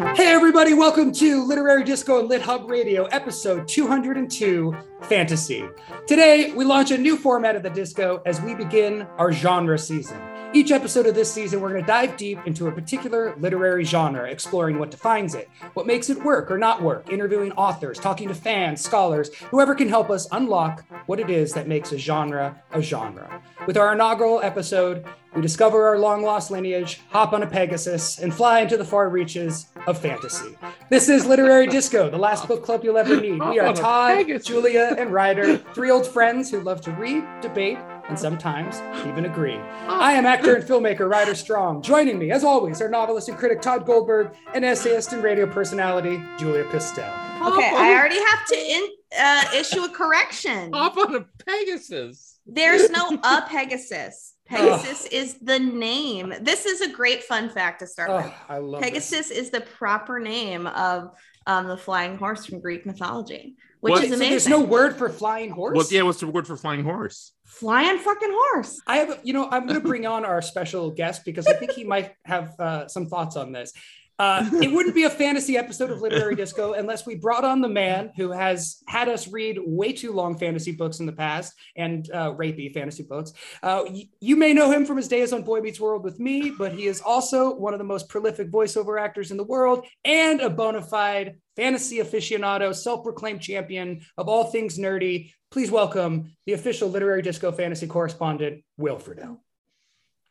Hey, everybody, welcome to Literary Disco and Lit Hub Radio, episode 202 Fantasy. Today, we launch a new format of the disco as we begin our genre season. Each episode of this season, we're going to dive deep into a particular literary genre, exploring what defines it, what makes it work or not work, interviewing authors, talking to fans, scholars, whoever can help us unlock what it is that makes a genre a genre. With our inaugural episode, we discover our long lost lineage, hop on a Pegasus, and fly into the far reaches of fantasy. This is Literary Disco, the last book club you'll ever need. We are oh, Tod, Julia, and Rider, three old friends who love to read, debate, and sometimes even agree. I am actor and filmmaker Rider Strong. Joining me, as always, are novelist and critic Tod Goldberg and essayist and radio personality Julia Pistell. Okay, I already have to in, uh, issue a correction. Hop on a Pegasus. There's no a Pegasus. Pegasus is the name. This is a great fun fact to start with. Oh, I love Pegasus this. is the proper name of um, the flying horse from Greek mythology, which What? is So there's no word for flying horse. Well, yeah, what's the word for flying horse? flying fucking horse. I have, you know, I'm going to bring on our special guest because I think he might have uh, some thoughts on this. Uh, it wouldn't be a fantasy episode of Literary Disco unless we brought on the man who has had us read way too long fantasy books in the past and uh, rapey fantasy books. Uh, y- you may know him from his days on Boy Meets World with me, but he is also one of the most prolific voiceover actors in the world and a bona fide fantasy aficionado, self proclaimed champion of all things nerdy. Please welcome the official Literary Disco fantasy correspondent, Will Friedle.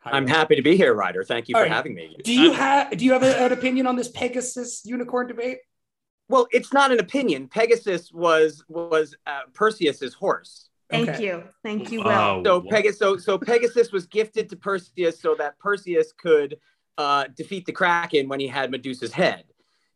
Hi, I'm happy to be here, Rider. Thank you All for right. having me. Do you have do you have a- an opinion on this Pegasus unicorn debate? Well, it's not an opinion. Pegasus was was uh, Perseus's horse. Thank Okay. you. Thank you, Will. Oh, So Pegasus, so, so Pegasus was gifted to Perseus so that Perseus could uh, defeat the Kraken when he had Medusa's head.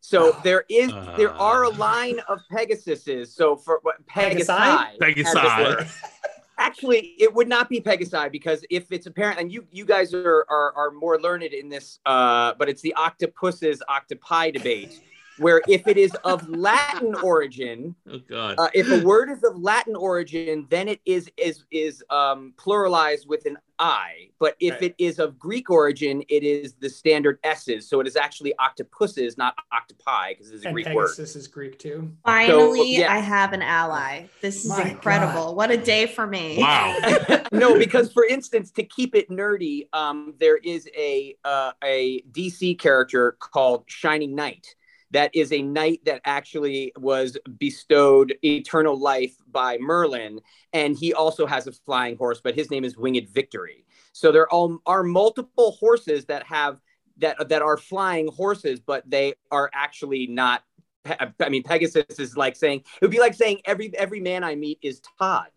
So Oh. there is there are a Uh. line of Pegasuses. So for what Pegasi, Pegasi? as it Pegasi. were. Actually, it would not be Pegasi because if it's apparent, and you you guys are are, are more learned in this, uh, but it's the octopuses octopi debate, where if it is of Latin origin, oh god. uh, if a word is of Latin origin, then it is is is um, pluralized with an I. But if Right. it is of Greek origin, it is the standard S's. So it is actually octopuses, not octopi, because it's a And Greek word. Pegasus is Greek too. Finally, yeah. I have an ally. This is My incredible. What a day for me. wow. no, because for instance, to keep it nerdy, um, there is a uh, a DC character called Shining Knight. That is a knight that actually was bestowed eternal life by Merlin, and he also has a flying horse, but his name is Winged Victory. So there all are multiple horses that have that that are flying horses, but they are actually not. I mean, Pegasus is like saying it would be like saying every every man I meet is Tod.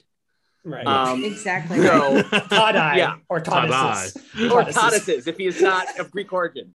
Right. Um, Exactly. so Todd-eye yeah. or Todd-eye. Or Toddesus. Toddesus if he is not of Greek origin.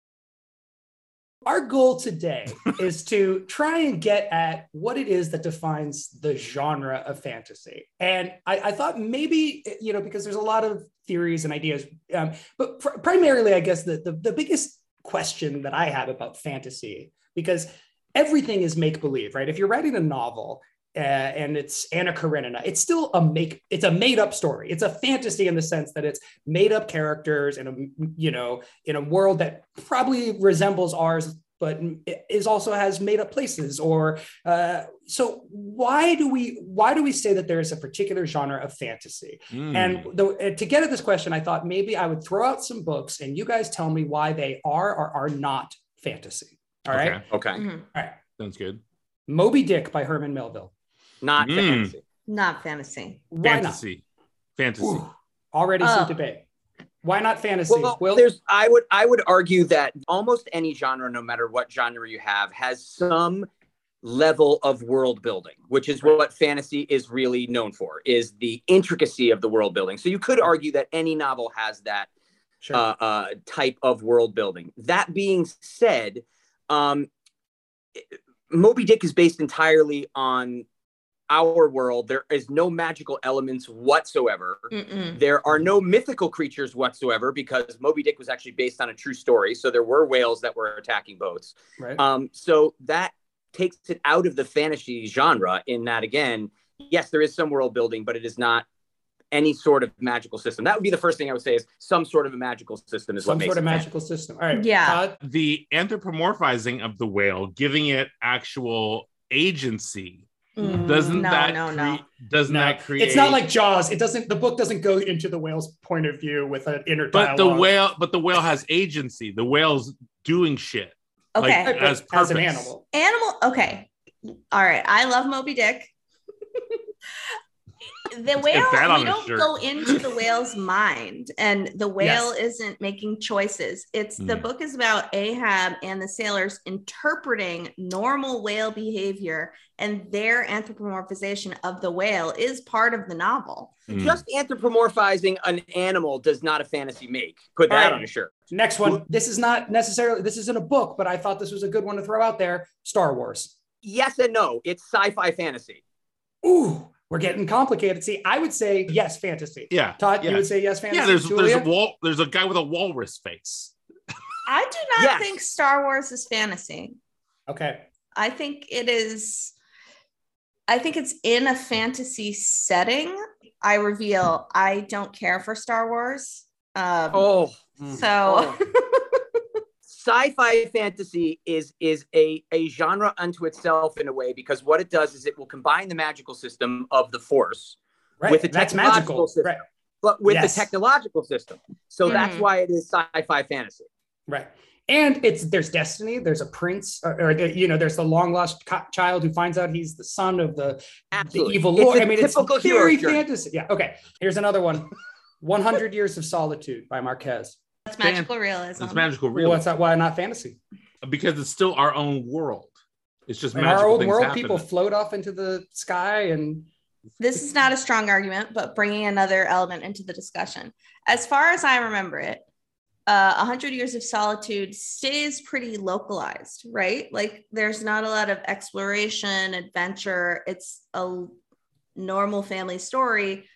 Our goal today is to try and get at what it is that defines the genre of fantasy. And I, I thought maybe, you know, because there's a lot of theories and ideas, um, but pr- primarily, I guess the, the, the biggest question that I have about fantasy, because everything is make believe, right? If you're writing a novel, uh, and it's Anna Karenina. It's still a make. It's a made up story. It's a fantasy in the sense that it's made up characters in a you know in a world that probably resembles ours, but is also has made up places. Or uh, so why do we why do we say that there is a particular genre of fantasy? Mm. And the, uh, to get at this question, I thought maybe I would throw out some books and you guys tell me why they are or are not fantasy. All right. Okay. Okay, Mhm. All right. Sounds good. Moby Dick by Herman Melville. Not Mm. fantasy. Not fantasy. Why Fantasy. Fantasy. not? Already some Oh. debate. Why not fantasy? Well, Will? there's I would I would argue that almost any genre, no matter what genre you have, has some level of world building, which is what fantasy is really known for, is the intricacy of the world building. So you could argue that any novel has that sure. uh, uh, type of world building. That being said, um, Moby Dick is based entirely on our world. There is no magical elements whatsoever. Mm-mm. There are no mythical creatures whatsoever because Moby Dick was actually based on a true story. So there were whales that were attacking boats. right. Um, so that takes it out of the fantasy genre in that, again, yes, there is some world building, but it is not any sort of magical system. That would be the first thing I would say is some sort of a magical system is what Some makes sort of it magical system. All right. Yeah. Tod? The anthropomorphizing of the whale, giving it actual agency, Mm, doesn't no, that no, no. cre- doesn't No, that create? it's not like Jaws. It doesn't. The book doesn't go into the whale's point of view with an inner But the whale, but the whale has agency. The whale's doing shit. Okay. Like, as, as as an animal. Animal. Okay. All right. I love Moby Dick. the whale, we don't shirt. go into the whale's mind, and the whale isn't making choices. It's the Mm. book is about Ahab and the sailors interpreting normal whale behavior, and their anthropomorphization of the whale is part of the novel. Mm. Just anthropomorphizing an animal does not a fantasy make. Put that All right. on a shirt. Next one. This is not necessarily. This isn't a book, but I thought this was a good one to throw out there. Star Wars. Yes and no. It's sci-fi fantasy. Ooh, we're getting complicated. See, I would say yes, fantasy. yeah. Tod, yeah. you would say yes, fantasy. yeah, there's Julia? there's a wall. There's a guy with a walrus face. I do not Yes. think Star Wars is fantasy. okay. I think it is. I think it's in a fantasy setting. I reveal I don't care for Star Wars. Um, Oh, so sci-fi fantasy is is a a genre unto itself in a way because what it does is it will combine the magical system of the force Right. With the That's technological magical. system. Right. but with Yes. the technological system so that's Mhm. why it is sci-fi fantasy Right. And it's there's destiny. There's a prince, or, or the, you know, there's the long lost co- child who finds out he's the son of the, the absolutely evil It's lord. a I mean, it's typical very hero fantasy. Yeah. Okay. Here's another one. 100 Years of Solitude by Marquez. That's magical realism. It's magical Well, realism what's that? Why not fantasy? because it's still our own world. It's just In magical our old things world, happen. people float off into the sky and This is not a strong argument, but bringing another element into the discussion. As far as I remember it, uh, 100 Years of Solitude stays pretty localized, right? Like there's not a lot of exploration, adventure. It's a normal family story,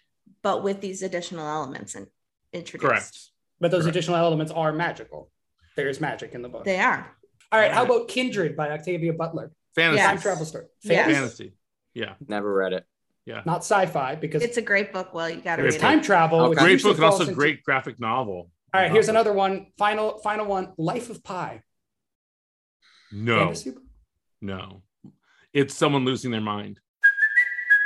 but with these additional elements and introduced. Correct. But those Correct. additional elements are magical. There is magic in the book. They are. All right. How about Kindred by Octavia Butler? Fantasy. Yes. Time travel story. Yes. Fantasy, Fantasy. Yeah. never read it Yeah. not sci-fi because It's a great book. Well, you got to read there's it. time travel. Okay. Great book and also into- great graphic novel. All right. Here's another one. Final, final one. Life of Pi. No, Fantasy? no. It's someone losing their mind.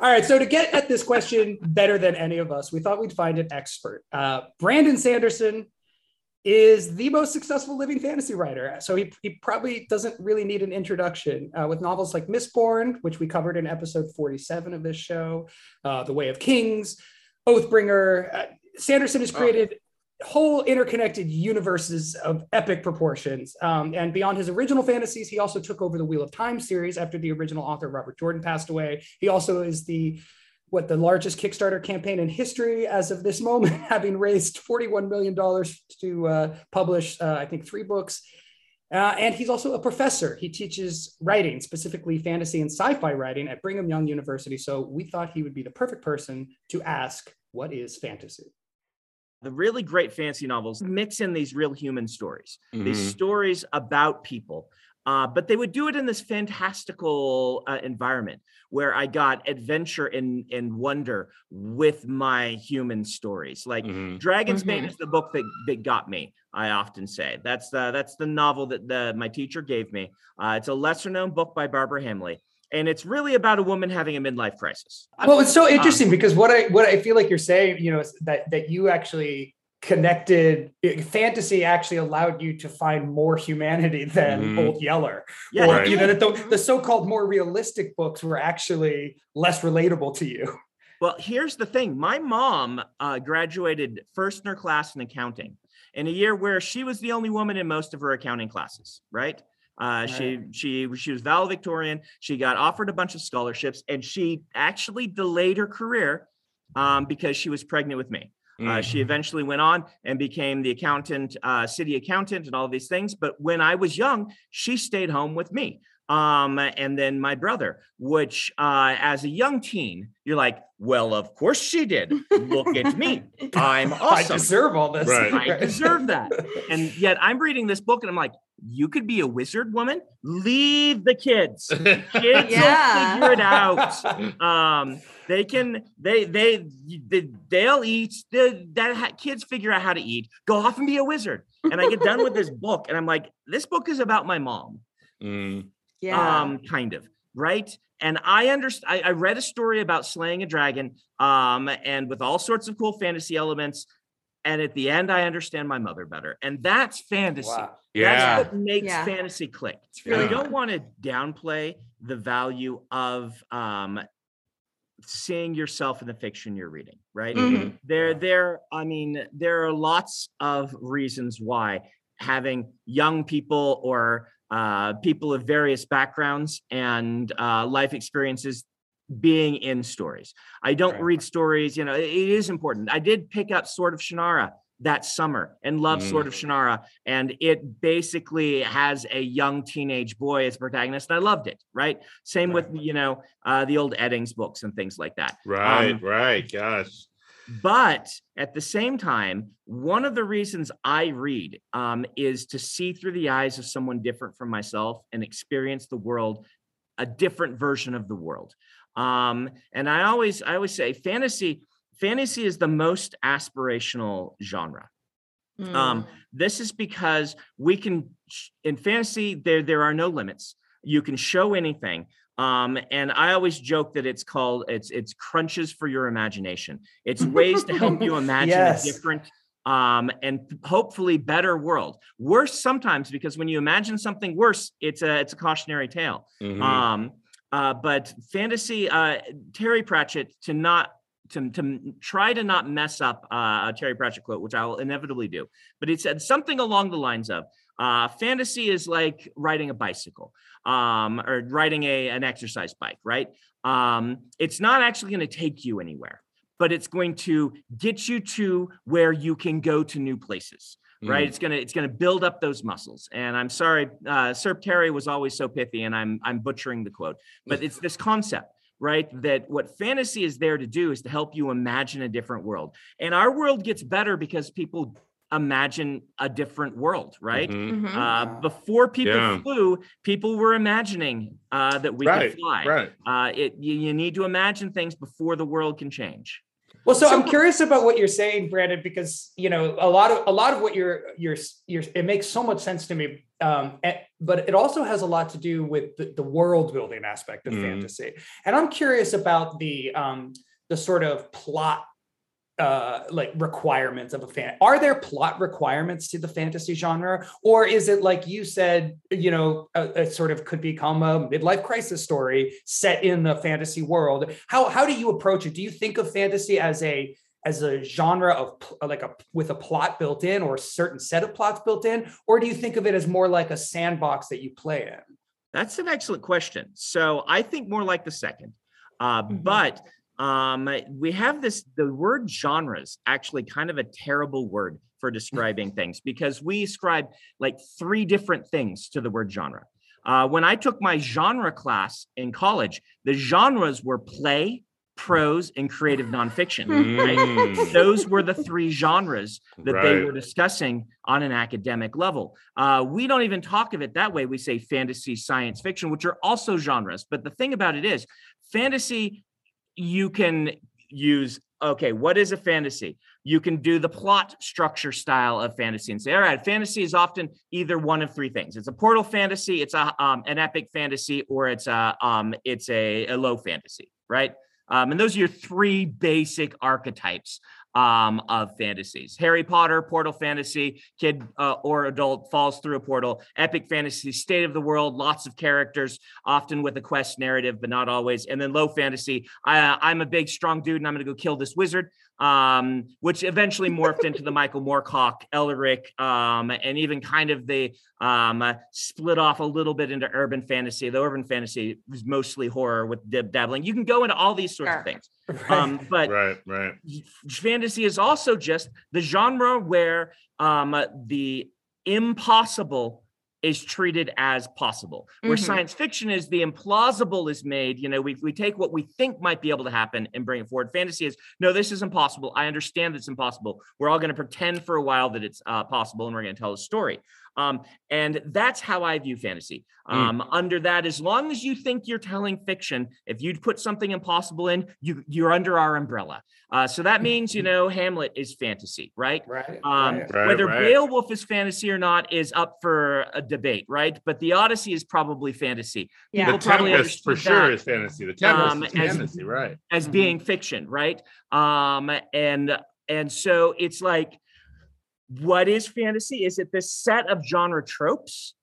All right. So to get at this question better than any of us, we thought we'd find an expert. Uh, Brandon Sanderson is the most successful living fantasy writer. So he, he probably doesn't really need an introduction uh, with novels like Mistborn, which we covered in episode 47 of this show, uh, The Way of Kings, Oathbringer. Uh, Sanderson has created whole interconnected universes of epic proportions. Um, and beyond his original fantasies, he also took over the Wheel of Time series after the original author Robert Jordan passed away. He also is the what the largest Kickstarter campaign in history as of this moment, having raised $41 million to uh, publish, uh, I think, three books. Uh, and he's also a professor. He teaches writing, specifically fantasy and sci fi writing at Brigham Young University. So we thought he would be the perfect person to ask, What is fantasy? The really great fancy novels mix in these real human stories, these Mhm. stories about people. Uh, but they would do it in this fantastical uh, environment where I got adventure and, and wonder with my human stories. Like Mhm. Dragon's Bane Mhm. is the book that, that got me. I often say that's the that's the novel that the my teacher gave me. Uh, it's a lesser known book by Barbara Hambly, and it's really about a woman having a midlife crisis. Well, it's so Um, interesting because what I what I feel like you're saying, you know, is that that you actually connected fantasy actually allowed you to find more humanity than Mhm. Old Yeller. Yeah, or Right. you know that the, the so-called more realistic books were actually less relatable to you. Well, here's the thing. My mom uh, graduated first in her class in accounting in a year where she was the only woman in most of her accounting classes, right? Uh, she she she was valedictorian. She got offered a bunch of scholarships, and she actually delayed her career um, because she was pregnant with me. Uh, she eventually went on and became the accountant, uh, city accountant, and all these things. But when I was young, she stayed home with me. Um, and then my brother, which uh, as a young teen, you're like, well, of course she did. Look at me. I'm awesome. I deserve all this. Right. I deserve that. And yet I'm reading this book and I'm like, you could be a wizard woman. Leave the kids. Kids Yeah. will figure it out. Um, they can. They they, they they'll eat. The, that ha- kids figure out how to eat. Go off and be a wizard. And I get done with this book and I'm like, this book is about my mom Mm. Yeah. um kind of right and i understand I, I read a story about slaying a dragon um and with all sorts of cool fantasy elements and at the end i understand my mother better and that's fantasy Wow. Yeah. that's what makes Yeah. fantasy click really i Yeah. don't want to downplay the value of um seeing yourself in the fiction you're reading right Mhm. there there i mean there are lots of reasons why having young people or uh, people of various backgrounds and uh, life experiences being in stories i don't Right. read stories you know it- it is important i did pick up sword of shannara that summer and love sword of shannara and it basically has a young teenage boy as protagonist and i loved it right same with you know uh, the old eddings books and things like that Right, Um, right. Gosh. but at the same time, one of the reasons I read um, is to see through the eyes of someone different from myself and experience the world, a different version of the world. Um, and I always, I always say, fantasy, fantasy is the most aspirational genre. Mm. Um, this is because we can in fantasy there there are no limits. You can show anything. Um, and I always joke that it's called it's it's crunches for your imagination. It's ways to help you imagine Yes. a different um, and hopefully better world. Worse sometimes because when you imagine something worse, it's a it's a cautionary tale. Mhm. Um, uh, but fantasy, uh, Terry Pratchett to not to, to try to not mess up uh, a Terry Pratchett quote, which I will inevitably do. But he said something along the lines of, uh, "Fantasy is like riding a bicycle, um, or riding a an exercise bike, right? Um, it's not actually going to take you anywhere, but it's going to get you to where you can go to new places." Right? It's gonna it's gonna build up those muscles. And I'm sorry, uh, Sir Terry was always so pithy, and I'm I'm butchering the quote, but it's this concept, right? That what fantasy is there to do is to help you imagine a different world. And our world gets better because people imagine a different world, right? Mhm. Mhm. Uh, before people Yeah. flew, people were imagining uh, that we Right, could fly. right. Uh, it you, you need to imagine things before the world can change. Well, so, So- I'm curious about what you're saying, Brandon, because you know a lot of a lot of what you're you're you're it makes so much sense to me. Um, and, but it also has a lot to do with the, the world building aspect of Mhm. fantasy, and I'm curious about the um, the sort of plot uh like requirements of a fan are there plot requirements to the fantasy genre or is it like you said you know a, a sort of could become a midlife crisis story set in the fantasy world how how do you approach it do you think of fantasy as a as a genre of like a with a plot built in or a certain set of plots built in or do you think of it as more like a sandbox that you play in That's an excellent question. So I think more like the second. Uh, Mhm. But um, we have this the word genres actually kind of a terrible word for describing things because we ascribe like three different things to the word genre. Uh, when I took my genre class in college, the genres were play, prose, and creative nonfiction. Right? Mm. Those were the three genres that they were discussing on an academic level. Uh, we don't even talk of it that way. We say fantasy, science fiction, which are also genres. But the thing about it is, fantasy, you can use, okay, what is a fantasy? You can do the plot structure style of fantasy and say, all right, fantasy is often either one of three things. It's a portal fantasy, it's a um, an epic fantasy, or it's a um, it's a, a low fantasy, right? Um, and those are your three basic archetypes um, of fantasies. Harry Potter, portal fantasy, kid uh, or adult falls through a portal. Epic fantasy, state of the world, lots of characters, often with a quest narrative, but not always. And then low fantasy, I, I'm a big, strong dude and I'm going to go kill this wizard, um, which eventually morphed into the Michael Moorcock, Elric, um, and even kind of the um, uh, split off a little bit into urban fantasy. The urban fantasy was mostly horror with dib- dabbling. You can go into all these sorts Sure. of things. Right. Um, but Right, right. fantasy is also just the genre where um, the impossible is treated as possible. Where Mhm. science fiction is the implausible is made you know we, we take what we think might be able to happen and bring it forward. Fantasy is no this is impossible. I understand it's impossible. We're all going to pretend for a while that it's uh, possible and we're going to tell a story um, and that's how i view fantasy Mm. um, under that as long as you think you're telling fiction if you'd put something impossible in you you're under our umbrella uh, so that means you know hamlet is fantasy right right. um, right. Right, whether right. Beowulf is fantasy or not is up for a debate, right? But the Odyssey is probably fantasy. Yeah. People The probably Tempest for understood sure is fantasy. The Tempest Um, is as- fantasy, right? as Mhm. being fiction, right? Um, and and so it's like, what is fantasy? Is it this set of genre tropes?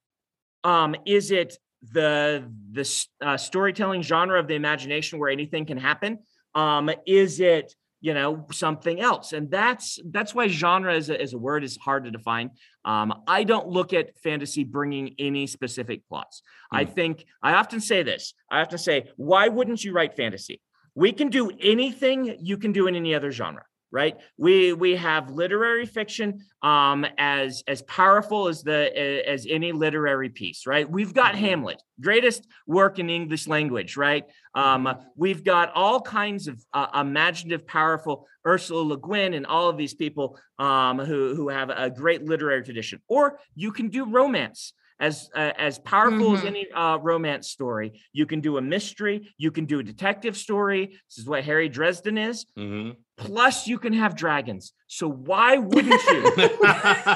Um, is it the the uh, storytelling genre of the imagination where anything can happen? Um, is it you know something else? And that's that's why genre as a, as a word is hard to define. Um, I don't look at fantasy bringing any specific plots. I think I often say this. I often say, why wouldn't you write fantasy? We can do anything you can do in any other genre, right? We we have literary fiction um, as as powerful as the as any literary piece, right? We've got Hamlet, greatest work in English language, right? Um, we've got all kinds of uh, imaginative, powerful Ursula Le Guin and all of these people um, who who have a great literary tradition. Or you can do romance as uh, as powerful as Mhm. any uh, romance story. You can do a mystery. You can do a detective story. This is what Harry Dresden is. Mhm. Plus, you can have dragons. So why wouldn't you?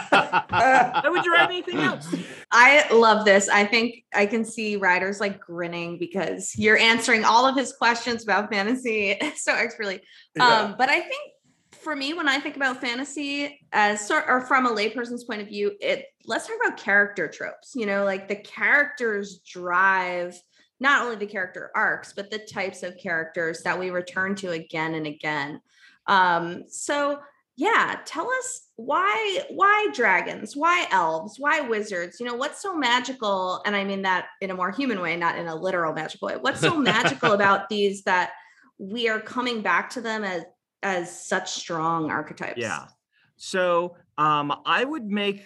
why would you write anything else? I love this. I think I can see writers like grinning because you're answering all of his questions about fantasy so expertly. Um, but I think for me, when I think about fantasy as sort or from a layperson's point of view, it let's talk about character tropes. You know, like the characters drive not only the character arcs, but the types of characters that we return to again and again. Um, so yeah, tell us why why dragons, why elves, why wizards? You know, what's so magical? And I mean that in a more human way, not in a literal magical way. What's so magical about these that we are coming back to them as as such strong archetypes? Yeah. So um, I would make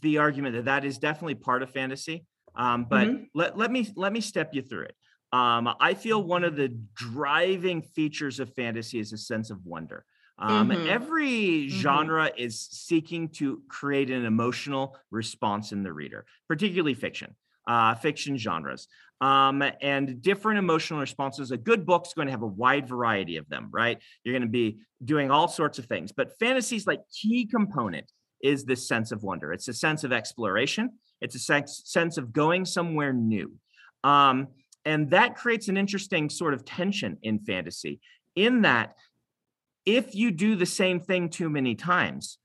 the argument that that is definitely part of fantasy. Um, but Mhm. let, let me let me step you through it. Um, I feel one of the driving features of fantasy is a sense of wonder. Um, Mhm. Every Mhm. genre is seeking to create an emotional response in the reader, particularly fiction, uh, fiction genres, um, and different emotional responses. A good book's going to have a wide variety of them, right? You're going to be doing all sorts of things, but fantasy's like key component is this sense of wonder. It's a sense of exploration. It's a sense sense of going somewhere new. Um, and that creates an interesting sort of tension in fantasy, in that if you do the same thing too many times,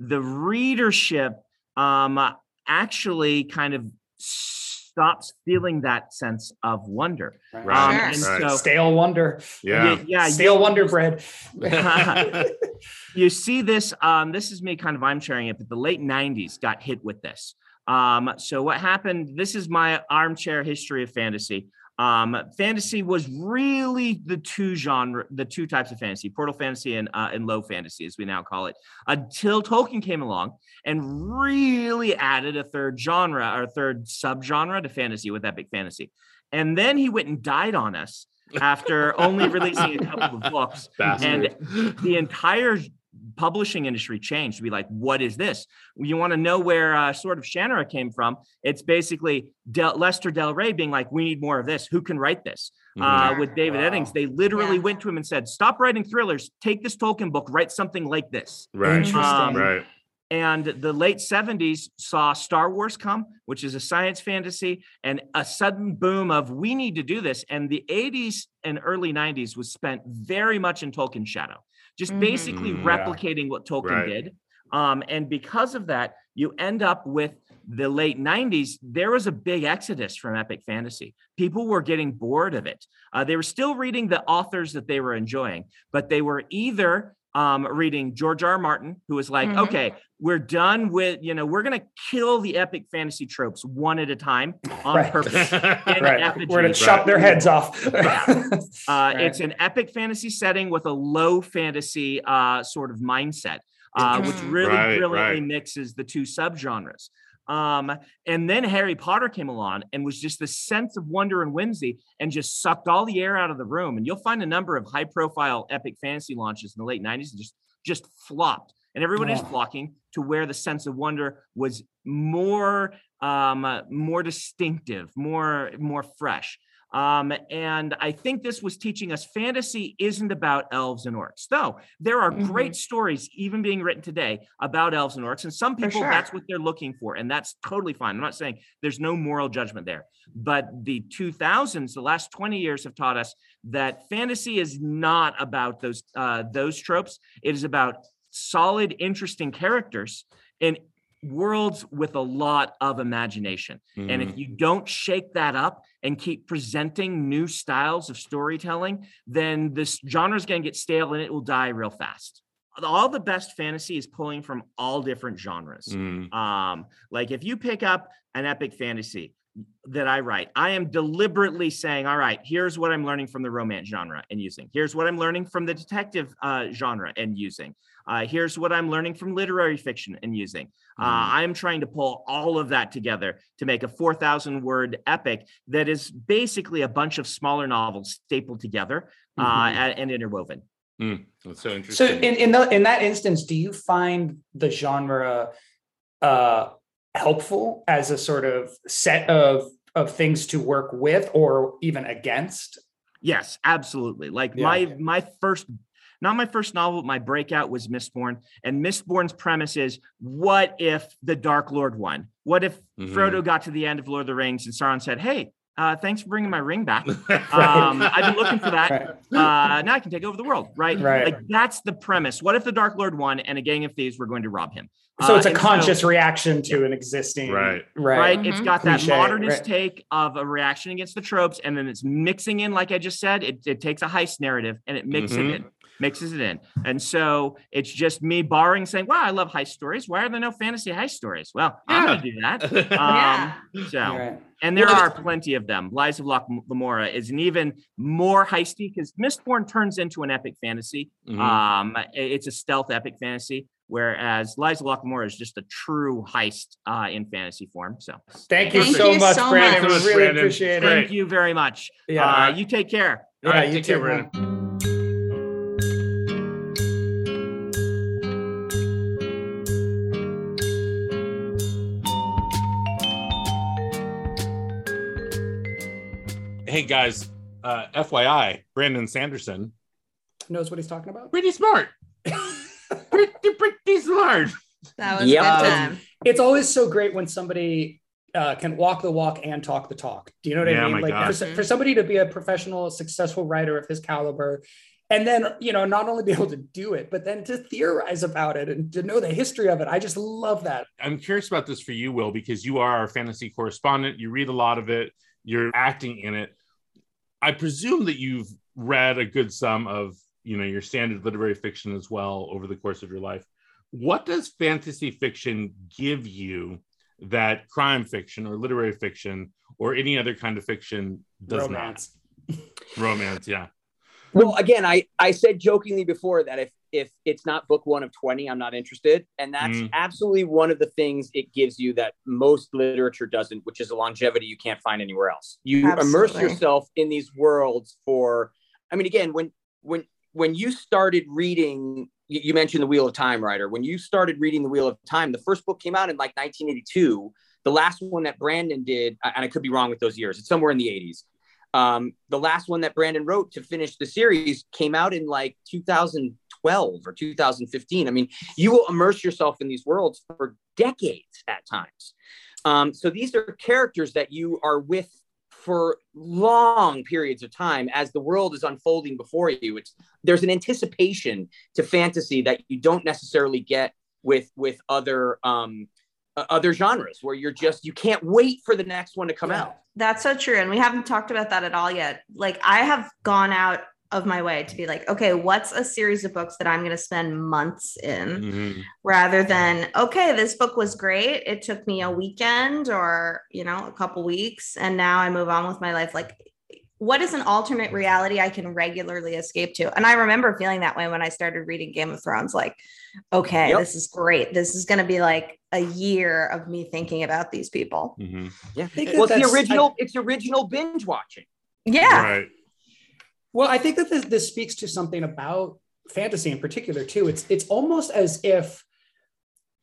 the readership um, actually kind of stops feeling that sense of wonder. Right. Right, Um, Sure. and right. so Stale wonder. Yeah. y- yeah, Stale you- wonder bread. you see this um this is me kind of i'm sharing it but the late 90s got hit with this um so what happened this is my armchair history of fantasy um fantasy was really the two genre the two types of fantasy portal fantasy and uh, and low fantasy as we now call it until tolkien came along and really added a third genre or third subgenre to fantasy with epic fantasy and then he went and died on us after only releasing a couple of books Bastard. the entire publishing industry changed to be like, what is this? You want to know where uh, Sword of Shannara came from? It's basically Del- Lester Del Rey being like, we need more of this. Who can write this? Mhm. Uh, with David Wow. Eddings, they literally Yeah. went to him and said, stop writing thrillers. Take this Tolkien book, write something like this. right. Interesting. Um, right. And the late 70s saw Star Wars come, which is a science fantasy, and a sudden boom of we need to do this. And the 80s and early 90s was spent very much in Tolkien's shadow. Just Mhm. basically yeah. replicating what Tolkien Right. did. Um, and because of that, you end up with the late 90s. There was a big exodus from epic fantasy. People were getting bored of it. Uh, they were still reading the authors that they were enjoying, but they were either um, reading George R. R. Martin, who was like, Mhm. okay, we're done with, you know, we're going to kill the epic fantasy tropes one at a time on Right. purpose. in right. effigy. We're gonna chop their heads off. Uh, Right. It's an epic fantasy setting with a low fantasy uh, sort of mindset, uh, which really Right, brilliantly right. mixes the two subgenres. Um, and then Harry Potter came along and was just the sense of wonder and whimsy and just sucked all the air out of the room. And you'll find a number of high profile epic fantasy launches in the late 90s and just just flopped. And everyone is Oh. flocking to where the sense of wonder was more um, uh, more distinctive, more more fresh. Um, and I think this was teaching us fantasy isn't about elves and orcs, though there are Mhm. great stories even being written today about elves and orcs. And some people, that's what they're looking for. And that's totally fine. I'm not saying there's no moral judgment there. But the 2000s, the last 20 years have taught us that fantasy is not about those, uh, those tropes. It is about solid, interesting characters and worlds with a lot of imagination. And Mm. if you don't shake that up and keep presenting new styles of storytelling, then this genre is going to get stale and it will die real fast. All the best fantasy is pulling from all different genres. Mm. Um, like if you pick up an epic fantasy that I write, I am deliberately saying, all right, here's what I'm learning from the romance genre and using. Here's what I'm learning from the detective uh, genre and using. Uh, here's what I'm learning from literary fiction and using. Uh, Mm. I'm trying to pull all of that together to make a 4,000 word epic that is basically a bunch of smaller novels stapled together uh, Mhm. and, and interwoven. Mm. That's so So interesting. in in, the, in that instance, do you find the genre uh, helpful as a sort of set of of things to work with or even against? Yes, absolutely. Like Yeah. my my first not my first novel, but my breakout was Mistborn. And Mistborn's premise is what if the Dark Lord won? What if Mhm. Frodo got to the end of Lord of the Rings and Sauron said, Hey, uh, thanks for bringing my ring back. Mm-hmm. Um, I've been looking for that. Right. Uh, now I can take over the world, right? Right. Like that's the premise. What if the Dark Lord won and a gang of thieves were going to rob him? So Uh, it's a and so- conscious reaction to an existing Right. right. right? It's Mhm. got that Cliche, modernist right. take of a reaction against the tropes, and then it's mixing in, like I just said, it, it takes a heist narrative and it mixes Mhm. it in, mixes it in. And so it's just me borrowing, saying, Wow, I love heist stories. Why are there no fantasy heist stories? Well, I'm gonna do that. Yeah. Um, so Right. and there Well, are plenty of them. Lies of Locke Lamora is an even more heisty because Mistborn turns into an epic fantasy. Mhm. Um, it's a stealth epic fantasy, whereas Lies of Locke Lamora is just a true heist uh, in fantasy form. So Thank you Thank so you much, so Brandon. much. We Thank you much, really Brandon. appreciate it. Thank you very much. Yeah. Uh, you take care. Yeah, All right, you take care, too. Brandon. Hey guys, uh, FYI, Brandon Sanderson, Knows what he's talking about? pretty smart. pretty, pretty smart. That was Yep. a good time. It's always so great when somebody uh, can walk the walk and talk the talk. Do you know what Yeah, I mean? my Like God. for, for somebody to be a professional, successful writer of his caliber, and then you know not only be able to do it, but then to theorize about it and to know the history of it. I just love that. I'm curious about this for you, Will, because you are our fantasy correspondent. You read a lot of it, you're acting in it. I presume that you've read a good sum of you know your standard literary fiction as well over the course of your life. What does fantasy fiction give you that crime fiction or literary fiction or any other kind of fiction does Romance. not? Romance, yeah. Well, again, I I said jokingly before that if if it's not book one of twenty, I'm not interested, and that's Mm. absolutely one of the things it gives you that most literature doesn't, which is a longevity you can't find anywhere else. You immerse yourself in these worlds for. I mean, again, when when when you started reading, you you mentioned the Wheel of Time, Rider. When you started reading the Wheel of Time, the first book came out in like 1982. The last one that Brandon did, and I could be wrong with those years, it's somewhere in the 80s. Um, the last one that Brandon wrote to finish the series came out in like 2012 or 2015. I mean, you will immerse yourself in these worlds for decades at times. Um, so these are characters that you are with for long periods of time as the world is unfolding before you it's there's an anticipation to fantasy that you don't necessarily get with with other um other genres where you're just you can't wait for the next one to come Yeah. out That's so true. And we haven't talked about that at all yet. Like, I have gone out of my way to be like, okay, what's a series of books that I'm going to spend months in Mhm. rather than, okay, this book was great. It took me a weekend or, you know, a couple weeks. And now I move on with my life. Like, what is an alternate reality I can regularly escape to? And I remember feeling that way when I started reading Game of Thrones. Like, okay, Yep. this is great. This is going to be like a year of me thinking about these people. Mhm. yeah well it's the that's- original it's original binge watching Yeah. Right. Well, I think that this, this speaks to something about fantasy in particular too. It's it's almost as if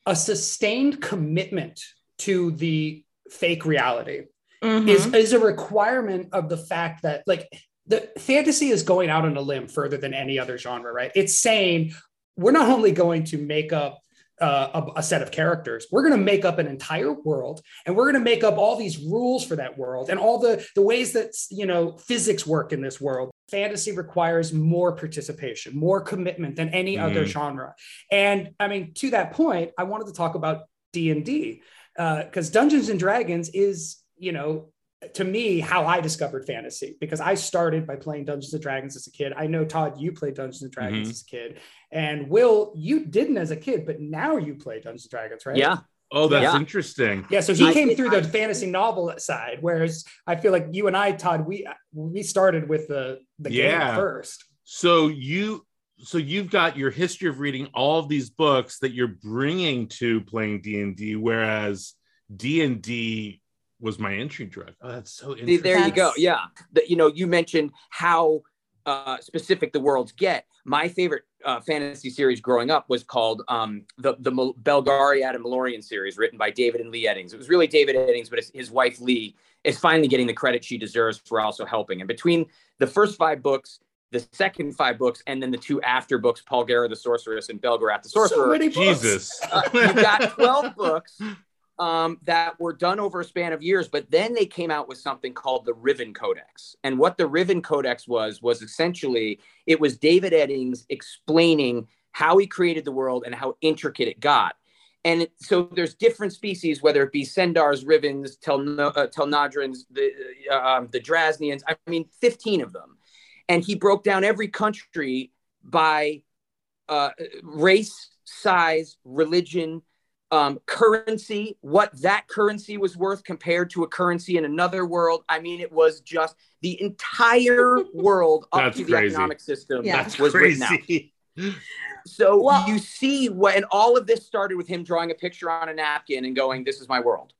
a sustained commitment to the fake reality Mhm. is is a requirement of the fact that like the fantasy is going out on a limb further than any other genre, right? It's saying we're not only going to make up uh, a, a set of characters, we're going to make up an entire world, and we're going to make up all these rules for that world and all the the ways that you know physics work in this world. Fantasy requires more participation, more commitment than any other Mhm. genre. And I mean, to that point, I wanted to talk about D and D because Dungeons and Dragons is, you know, to me how I discovered fantasy because I started by playing Dungeons and Dragons as a kid. I know Tod, you played Dungeons and Dragons Mhm. as a kid, and Will, you didn't as a kid, but now you play Dungeons and Dragons, right? yeah Oh, that's Yeah. interesting. Yeah, so he I came did- through the I- fantasy novel side, whereas I feel like you and I, Tod, we we started with the the Yeah. game first. So you so you've got your history of reading all of these books that you're bringing to playing D&D whereas D&D was my entry drug. Oh, that's so See, interesting. there you go. Yeah. The, you know, you mentioned how uh, specific the worlds get. My favorite uh, fantasy series growing up was called um, the the Belgariad and Malloreon series, written by David and Leigh Eddings. It was really David Eddings, but his, his wife Leigh is finally getting the credit she deserves for also helping. And between the first five books, the second five books, and then the two after books, Polgara the Sorceress and Belgarath the Sorcerer, So. Jesus. uh, you've got 12 books um, that were done over a span of years, but then they came out with something called the Rivan Codex. And what the Rivan Codex was, was essentially it was David Eddings explaining how he created the world and how intricate it got. And it, so there's different species, whether it be Sendars, Rivans, Telno, uh, Tolnedrans, the, uh, um, the Drasnians, I mean, 15 of them. And he broke down every country by uh, race, size, religion, um, currency, what that currency was worth compared to a currency in another world. I mean, it was just the entire world up That's to the crazy. economic system Yeah. That's was written out. crazy. So Well- you see when all of this started with him drawing a picture on a napkin and going, "This is my world."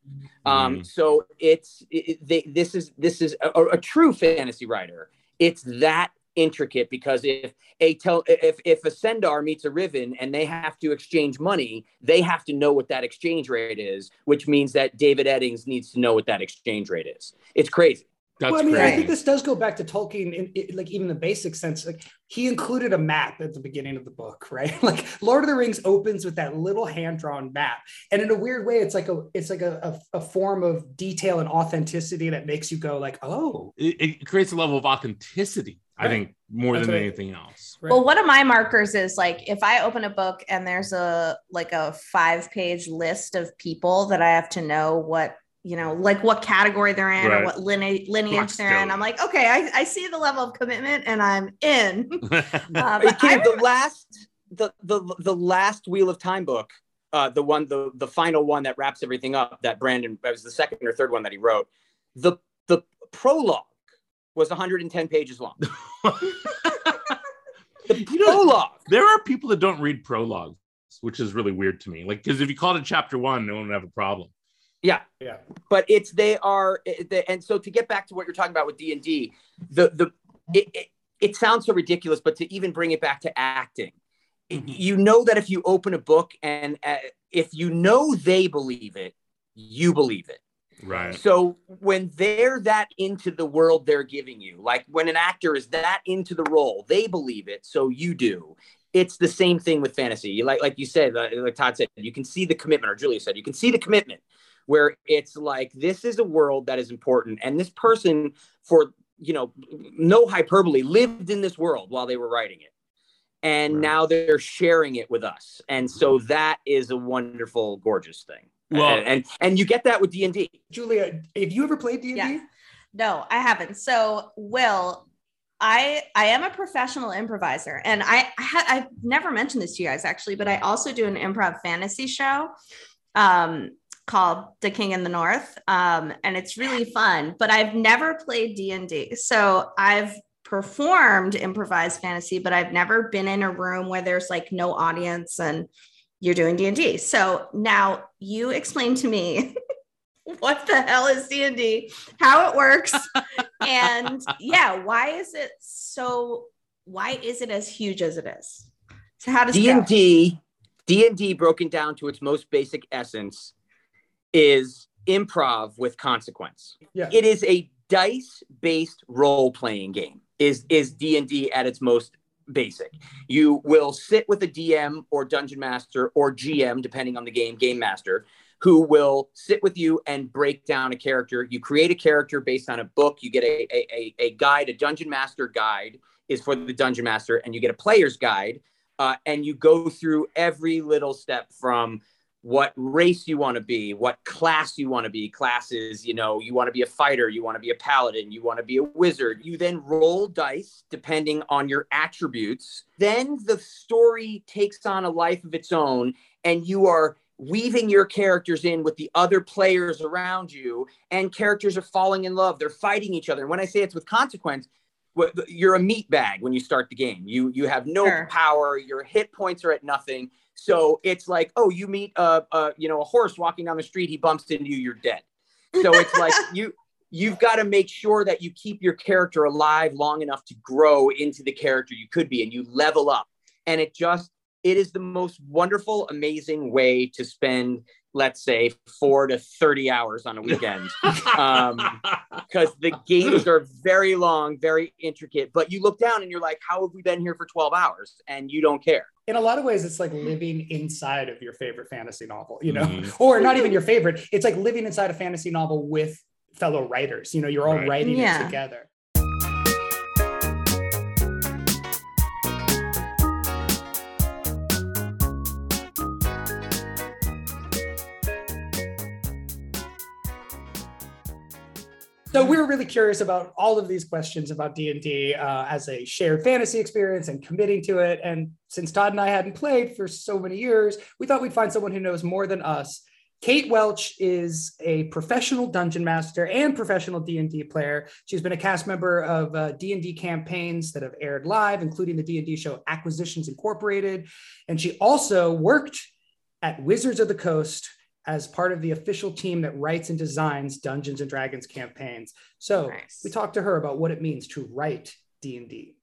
Um, Mhm. so it's it, it- they, this is this is a, a true fantasy writer. It's that intricate because if a tel, if if a Sendar meets a Rivan and they have to exchange money, they have to know what that exchange rate is, which means that David Eddings needs to know what that exchange rate is. It's crazy. That's well, I mean, I think this does go back to Tolkien, in, in, like even the basic sense. Like he included a map at the beginning of the book, right? Like Lord of the Rings opens with that little hand-drawn map, and in a weird way, it's like a it's like a, a, a form of detail and authenticity that makes you go like, oh, it, it creates a level of authenticity, I Right. think, more That's than right. anything else. right. Well, one of my markers is like if I open a book and there's a like a five page list of people that I have to know what you know, like what category they're in Right. or what lineage, lineage Fox they're in. I'm like, okay, I, I see the level of commitment and I'm in. Uh, Are you I kidding? the last the, the the last Wheel of Time book, uh, the one the the final one that wraps everything up. That Brandon that was the second or third one that he wrote. The the prologue was 110 pages long. The You know- prologue. there are people that don't read prologues, which is really weird to me. Like, because if you called it chapter one, no one would have a problem. Yeah, yeah, but it's they are they, and so to get back to what you're talking about with D&D, the the it, it, it sounds so ridiculous but to even bring it back to acting. You know that if you open a book and uh, if you know they believe it, you believe it. Right. So when they're that into the world they're giving you, like when an actor is that into the role, they believe it, so you do. It's the same thing with fantasy. You like like you said, like Tod said, you can see the commitment, or Julia said, you can see the commitment where it's like this is a world that is important and this person for you know no hyperbole lived in this world while they were writing it and Right. now they're sharing it with us and so mm-hmm. that is a wonderful gorgeous thing Well- and, and and you get that with d&d Julia, have you ever played D&D? No, I haven't. So, Will, I I am a professional improviser, and I, I ha- I've never mentioned this to you guys actually, but I also do an improv fantasy show um, called The King in the North, um, and it's really fun. But I've never played D and D, so I've performed improvised fantasy, but I've never been in a room where there's like no audience and you're doing D&D. So now you explain to me what the hell is D&D, how it works, and yeah, why is it so why is it as huge as it is? So how does? D&D D&D broken down to its most basic essence is improv with consequence. Yeah. It is a dice-based role-playing game. Is is D&D at its most basic. You will sit with a DM or dungeon master or GM depending on the game, game master who will sit with you and break down a character. You create a character based on a book, you get a a, a, guide, a dungeon master guide is for the dungeon master and you get a player's guide uh, and you go through every little step from what race you want to be, what class you want to be. Classes, you know, you want to be a fighter, you want to be a paladin, you want to be a wizard. You then roll dice depending on your attributes. Then the story takes on a life of its own, and you are weaving your characters in with the other players around you, and characters are falling in love. They're fighting each other. And when I say it's with consequence, you're a meat bag when you start the game. You you have no Sure. power. Your hit points are at nothing. So it's like, oh, you meet a, a you know a horse walking down the street. He bumps into you. You're dead. So it's like you you've got to make sure that you keep your character alive long enough to grow into the character you could be, and you level up. And it just it is the most wonderful, amazing way to spend, let's say, four to thirty hours on a weekend. um, because the games are very long, very intricate. But you look down and you're like, how have we been here for 12 hours? And you don't care. In a lot of ways, it's like living inside of your favorite fantasy novel, you know, Mhm. or not even your favorite. It's like living inside a fantasy novel with fellow writers. You know, you're all Right. writing Yeah. it together. So we were really curious about all of these questions about D and D uh, as a shared fantasy experience and committing to it. And since Tod and I hadn't played for so many years, we thought we'd find someone who knows more than us. Kate Welch is a professional dungeon master and professional D and D player. She's been a cast member of uh, D and D campaigns that have aired live, including the D and D show Acquisitions Incorporated, and she also worked at Wizards of the Coast as part of the official team that writes and designs Dungeons and Dragons campaigns. So Nice. we talked to her about what it means to write D and D.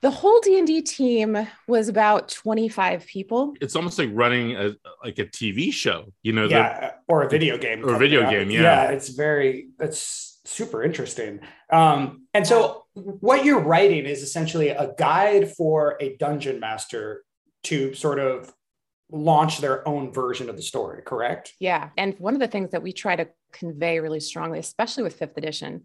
The whole D&D team was about 25 people. it's almost like running a like a TV show, you know, the- Yeah, or a video game. Or a video game, yeah. it's very that's super interesting. Um, and so what you're writing is essentially a guide for a dungeon master to sort of launch their own version of the story, correct? Yeah. And one of the things that we try to convey really strongly, especially with fifth edition,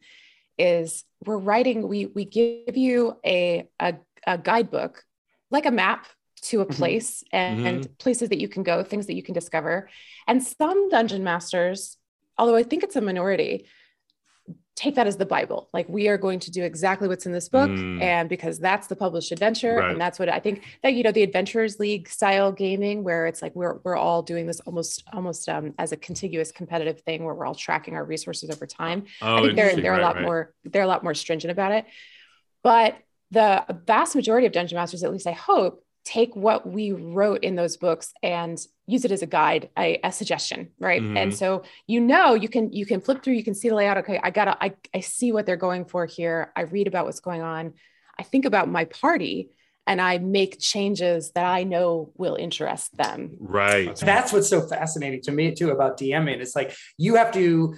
is we're writing, we we give you a a, a guidebook, like a map to a Mhm. place and, and places that you can go, things that you can discover. And some dungeon masters, although I think it's a minority, take that as the Bible. Like we are going to do exactly what's in this book, Mm. and because that's the published adventure, Right. and that's what I think that you know the Adventurers League style gaming, where it's like we're we're all doing this almost almost um, as a contiguous competitive thing, where we're all tracking our resources over time. oh, I think they're they're a lot right. more they're a lot more stringent about it. But the vast majority of dungeon masters, at least I hope, take what we wrote in those books and use it as a guide, a, a suggestion, right? Mhm. And so you know you can you can flip through, you can see the layout. Okay, I gotta I I see what they're going for here. I read about what's going on. I think about my party and I make changes that I know will interest them. Right. That's what's so fascinating to me too about DMing. It's like you have to,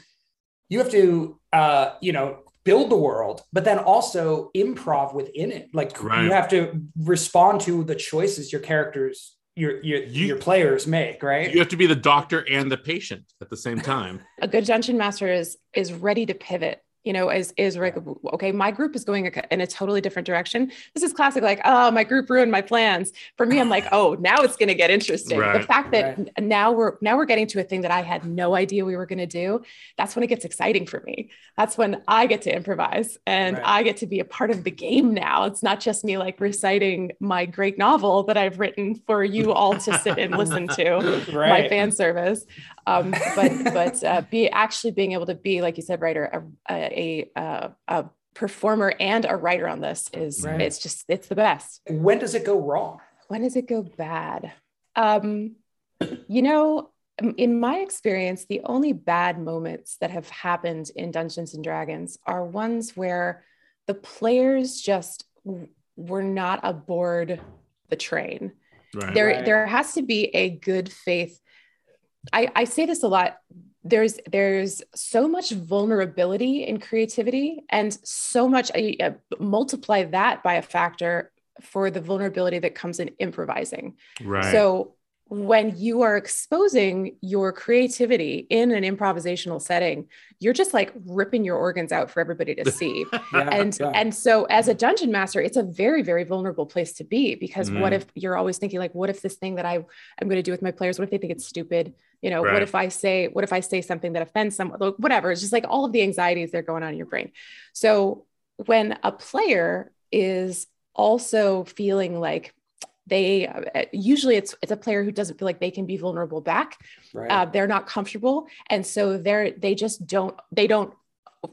you have to, uh, you know, build the world, but then also improv within it. Like Right. you have to respond to the choices your characters your your, You- your players make, right? You have to be the doctor and the patient at the same time. a good dungeon master is is ready to pivot you know is is like okay my group is going in a totally different direction. This is classic like oh my group ruined my plans. For me i'm like oh now it's going to get interesting. The fact that n- now we're now we're getting to a thing that i had no idea we were going to do that's when it gets exciting for me. That's when i get to improvise and Right. i get to be a part of the game now. It's not just me like reciting my great novel that i've written for you all to sit and listen to my fan service um, but but uh, be actually being able to be like you said writer a a, a, a performer and a writer on this is Right. it's just it's the best when does it go wrong? when does it go bad um you know in my experience the only bad moments that have happened in dungeons and dragons are ones where the players just were not aboard the train Right. there Right. there has to be a good faith I, I say this a lot there's there's so much vulnerability in creativity and so much I, uh, multiply that by a factor for the vulnerability that comes in improvising right. so when you are exposing your creativity in an improvisational setting you're just like ripping your organs out for everybody to see Yeah, and yeah. and so as a dungeon master it's a very very vulnerable place to be because what Mhm. if you're always thinking like what if this thing that i am going to do with my players what if they think it's stupid you know Right. what if i say what if i say something that offends someone Like, whatever it's just like all of the anxieties that are going on in your brain so when a player is also feeling like they uh, usually it's it's a player who doesn't feel like they can be vulnerable back right. uh, they're not comfortable and so they're they just don't they don't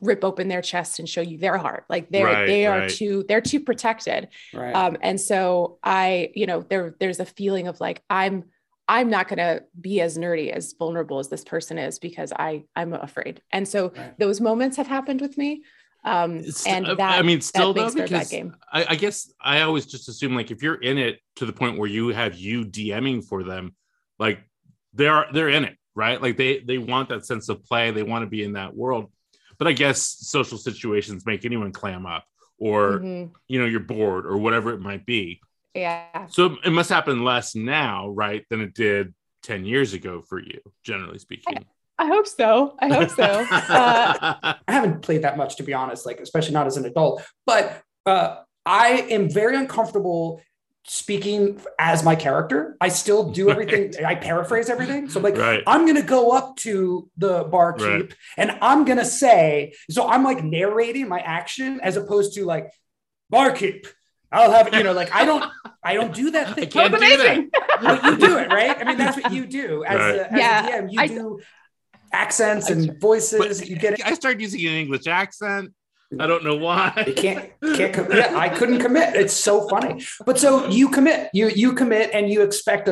rip open their chest and show you their heart like they're Right, they are right. too they're too protected right. um and so i you know there there's a feeling of like i'm i'm not going to be as nerdy as vulnerable as this person is because i i'm afraid and so Right. those moments have happened with me um and I- that I mean, still though, because game I, I guess I always just assume like if you're in it to the point where you have you DMing for them, like they're they're in it, right? Like they they want that sense of play, they want to be in that world. But I guess social situations make anyone clam up, or Mhm. you know, you're bored, or whatever it might be. yeah So it must happen less now, right, than it did ten years ago for you, generally speaking. I hope so i hope so uh, I haven't played that much to be honest, like especially not as an adult. But uh, I am very uncomfortable speaking as my character. I still do everything. I paraphrase everything. So I'm like, Right. I'm gonna go up to the barkeep Right. and I'm gonna say, so I'm like narrating my action as opposed to like barkeep. I'll have you know, like I don't, I don't do that thing. I thing. can't do amazing. that. But you do it, right? I mean, that's what you do as, Right. a, as Yeah, a DM. You I- do accents and voices. But you get it. I started using an English accent. I don't know why. You can't can't commit. I couldn't commit. It's so funny. But so you commit. You you commit, and you expect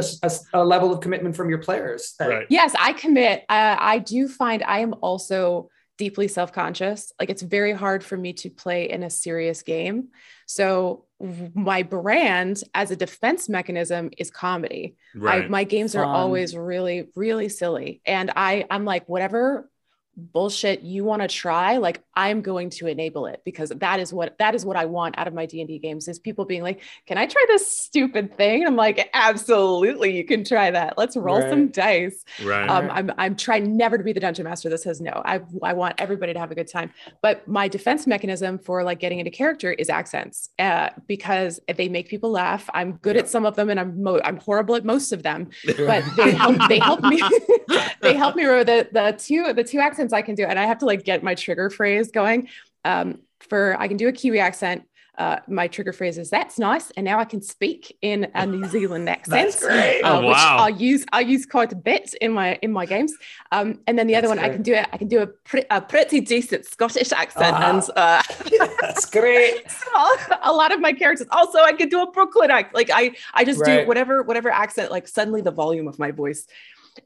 a level of commitment from your players. Right. Yes, I commit. Uh, I do find I am also deeply self conscious. Like it's very hard for me to play in a serious game. So my brand as a defense mechanism is comedy. I, my games are always really, really silly, and I I'm like whatever bullshit you want to try like i'm going to enable it because that is what that is what i want out of my d&d games is people being like can i try this stupid thing And i'm like absolutely you can try that let's roll Right. some dice right. um, I'm, I'm trying never to be the dungeon master that says no. I, I want everybody to have a good time. But my defense mechanism for like getting into character is accents uh, because they make people laugh. I'm good at some of them and I'm mo- I'm horrible at most of them. But they help they help me they help me remember the the two the two accents I can do. And I have to like get my trigger phrase going. Um, for I can do a Kiwi accent. Uh, my trigger phrase is that's nice, and now I can speak in a New Zealand accent That's great. uh, Oh, which wow. I'll use. I use quite a bit in my in my games. Um, and then the other That's one, I can do it. I can do a, pre- a pretty decent Scottish accent, Ah. and uh, That's great. a lot of my characters. Also, I can do a Brooklyn act. Like I, I just Right. do whatever whatever accent. Like suddenly, the volume of my voice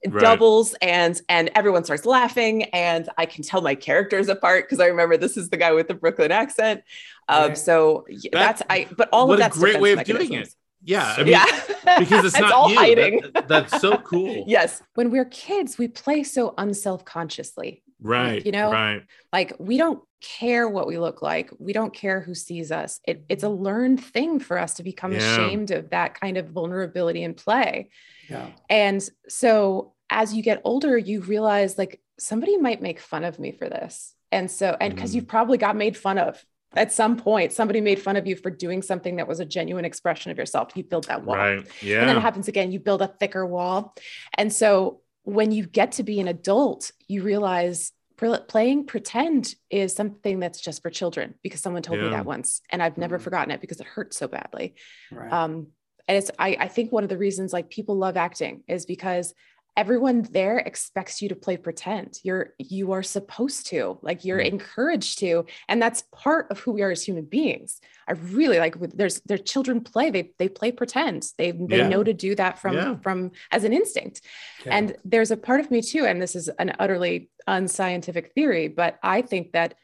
Right. doubles, and and everyone starts laughing, and I can tell my characters apart because I remember this is the guy with the Brooklyn accent. Um, Right. so That- that's I. But all what of a that's great way of doing it. yeah. I mean, yeah, because it's not all you. hiding. That- that's so cool. yes when we're kids we play so unself-consciously Right. You know, Right. like we don't care what we look like. We don't care who sees us. It, it's a learned thing for us to become Yeah. ashamed of that kind of vulnerability and play. Yeah. And so as you get older, you realize like somebody might make fun of me for this. And so, and because Mhm. you probably got made fun of at some point, somebody made fun of you for doing something that was a genuine expression of yourself. You build that wall. Right. Yeah. And then it happens again, you build a thicker wall. And so when you get to be an adult, you realize playing pretend is something that's just for children because someone told me that once and I've never Mhm. forgotten it because it hurts so badly. Right. Um, and it's I, I think one of the reasons like people love acting is because everyone there expects you to play pretend. You're you are supposed to, like you're Mm. encouraged to, and that's part of who we are as human beings. I really like there's their children play, they they play pretend. They they Yeah. know to do that from Yeah. from as an instinct. Yeah. And there's a part of me too, and this is an utterly unscientific theory, but I think that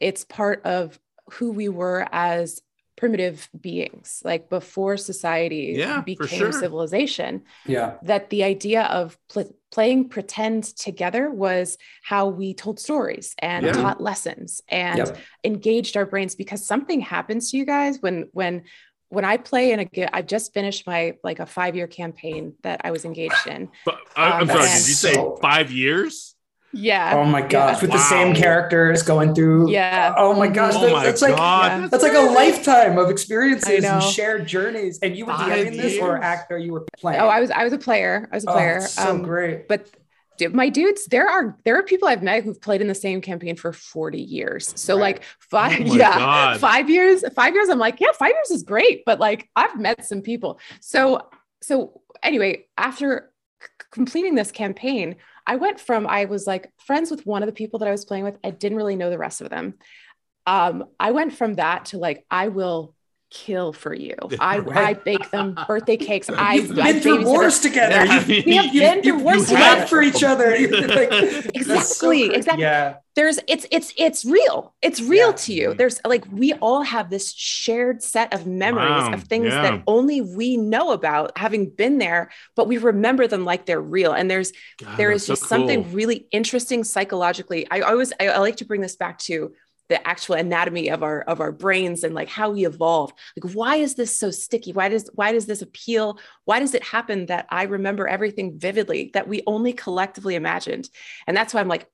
it's part of who we were as primitive beings, like before society Yeah, became sure. civilization, yeah. that the idea of pl- playing pretend together was how we told stories and Yeah. taught lessons and Yep. engaged our brains because something happens to you guys when when when I play in a, I've just finished my like a five year campaign that I was engaged in. But, I, I'm Um, sorry. Did you say So- five years? Yeah. Oh my gosh, with the same characters going through. Yeah. Oh my gosh, Oh that- my that's like God. that's like a lifetime of experiences and shared journeys. And you were Five DMing this or actor you were playing? Oh, I was I was a player. I was a Oh, player. it's so Um, great. But my dudes, there are there are people I've met who've played in the same campaign for 40 years. So Right. like five, Oh yeah, God. five years, five years. I'm like, yeah, five years is great, but like I've met some people. So so anyway, after c- completing this campaign, I went from I was like friends with one of the people that I was playing with. I didn't really know the rest of them. Um, I went from that to like, I will kill for you. I, Right. I bake them birthday cakes. I, You've I been through babysit wars together. Yeah. You, We have you, been you, through wars you together. for each other. Like, that's so Exactly, exactly. Yeah. there's it's it's it's real it's real Yeah. to you there's like we all have this shared set of memories Wow, of things yeah. that only we know about having been there but we remember them like they're real and there's God, there that's so just something really interesting psychologically i always I, I like to bring this back to the actual anatomy of our of our brains and like how we evolved. Like why is this so sticky? Why does why does this appeal? Why does it happen that i remember everything vividly that we only collectively imagined? And that's why i'm like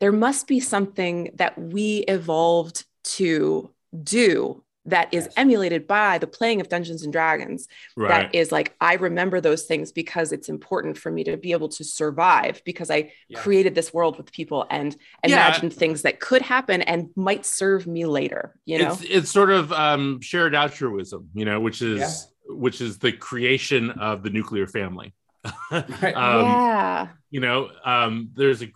there must be something that we evolved to do that is Yes. emulated by the playing of dungeons and dragons Right. that is like i remember those things because it's important for me to be able to survive because i Yeah. created this world with people and Yeah. imagined things that could happen and might serve me later you know it's it's sort of um, shared altruism, you know, which is which is the creation of the nuclear family. Um, yeah you know um, there's a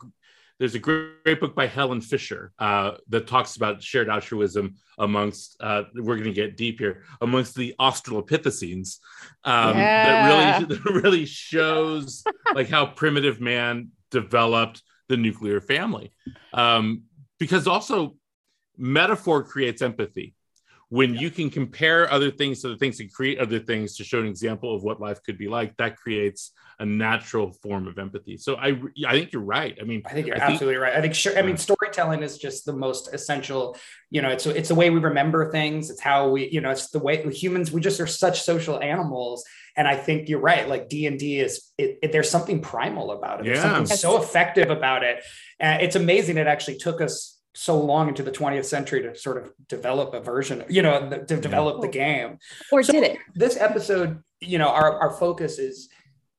there's a great, great book by helen fisher uh, that talks about shared altruism amongst uh, we're going to get deep here amongst the australopithecines um, Yeah. that really that really shows like how primitive man developed the nuclear family um, because also metaphor creates empathy when you can compare other things to the things and create other things to show an example of what life could be like that creates a natural form of empathy so i i think you're right i mean I think you're I think- absolutely right. I think sure. I mean, storytelling is just the most essential. You know, it's it's the way we remember things. It's how we, you know, it's the way humans. We just are such social animals, and I think you're right. Like D and D is, it, it- there's something primal about it. There's Yeah. something so effective about it. And it's amazing. It actually took us so long into the 20th century to sort of develop a version. You know, to develop the game. or So- did it? this episode you know our, our focus is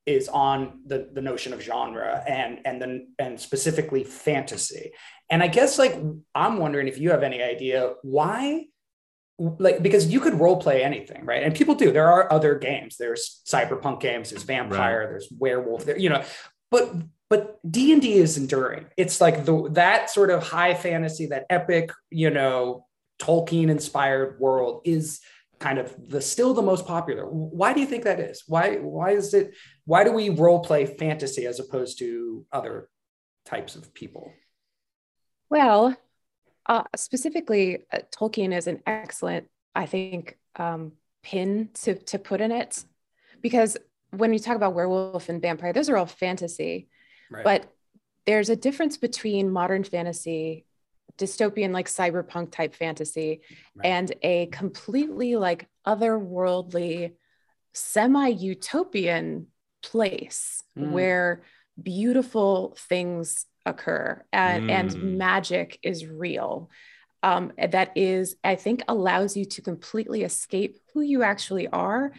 is on the the notion of genre and and then and specifically fantasy. And i guess like i'm wondering if you have any idea why like because you could role play anything right? And people do. There are other games. There's cyberpunk games there's vampire there's werewolf there you know but but d&d is enduring. It's like the that sort of high fantasy that epic you know tolkien inspired world is kind of the still the most popular. Why do you think that is? Why why is it why do we role play fantasy as opposed to other types of people? Well, uh, specifically, uh, Tolkien is an excellent, I think, um, pin to to put in it, because when you talk about werewolf and vampire, those are all fantasy, right but there's a difference between modern fantasy dystopian like cyberpunk type fantasy Right. and a completely like otherworldly semi-utopian place Mm. where beautiful things occur and, Mm. and magic is real um, that is i think allows you to completely escape who you actually are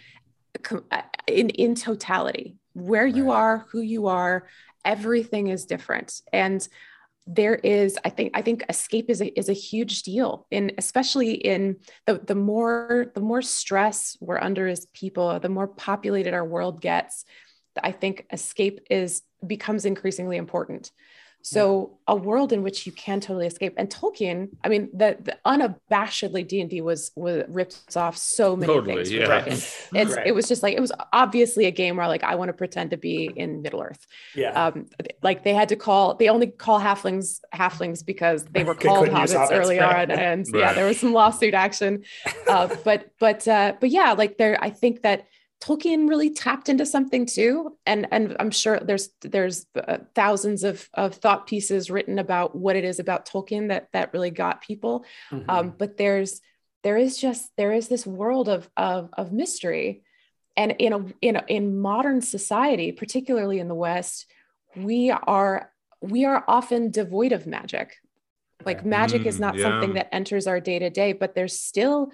uh, in in totality where you are who you are everything is different. And there is i think i think escape is a, is a huge deal in especially in the the more the more stress we're under as people the more populated our world gets i think escape is becomes increasingly important so a world in which you can totally escape and tolkien i mean the, the unabashedly d&d was was ripped off so many Totally, things from yeah. Tolkien. it's Right. it was just like it was obviously a game where like i want to pretend to be in middle earth Yeah. um like they had to call they only call halflings halflings because they were called couldn't hobbits hobbits, early right. on and yeah there was some lawsuit action uh, but but uh but yeah like there i think that tolkien really tapped into something too. And and i'm sure there's there's uh, thousands of of thought pieces written about what it is about tolkien that that really got people. Mhm. um, but there's there is just there is this world of of, of mystery. And in a in a, in modern society particularly in the west we are we are often devoid of magic. Like magic is Mm, not something that enters our day to day but there's still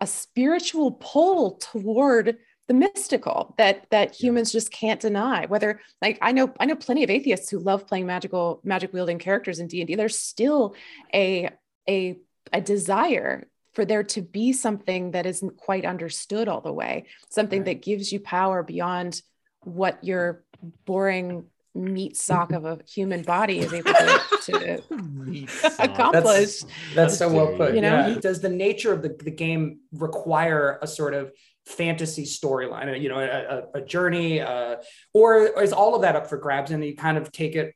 a spiritual pull toward the mystical that that humans just can't deny whether like i know i know plenty of atheists who love playing magical magic wielding characters in d&d there's still a a a desire for there to be something that isn't quite understood all the way something Right. that gives you power beyond what your boring meat sock of a human body is able to, to accomplish That's so well put. You know? Yeah. Does the nature of the, the game require a sort of fantasy storyline, you know, a, a, a journey, uh, or is all of that up for grabs and you kind of take it,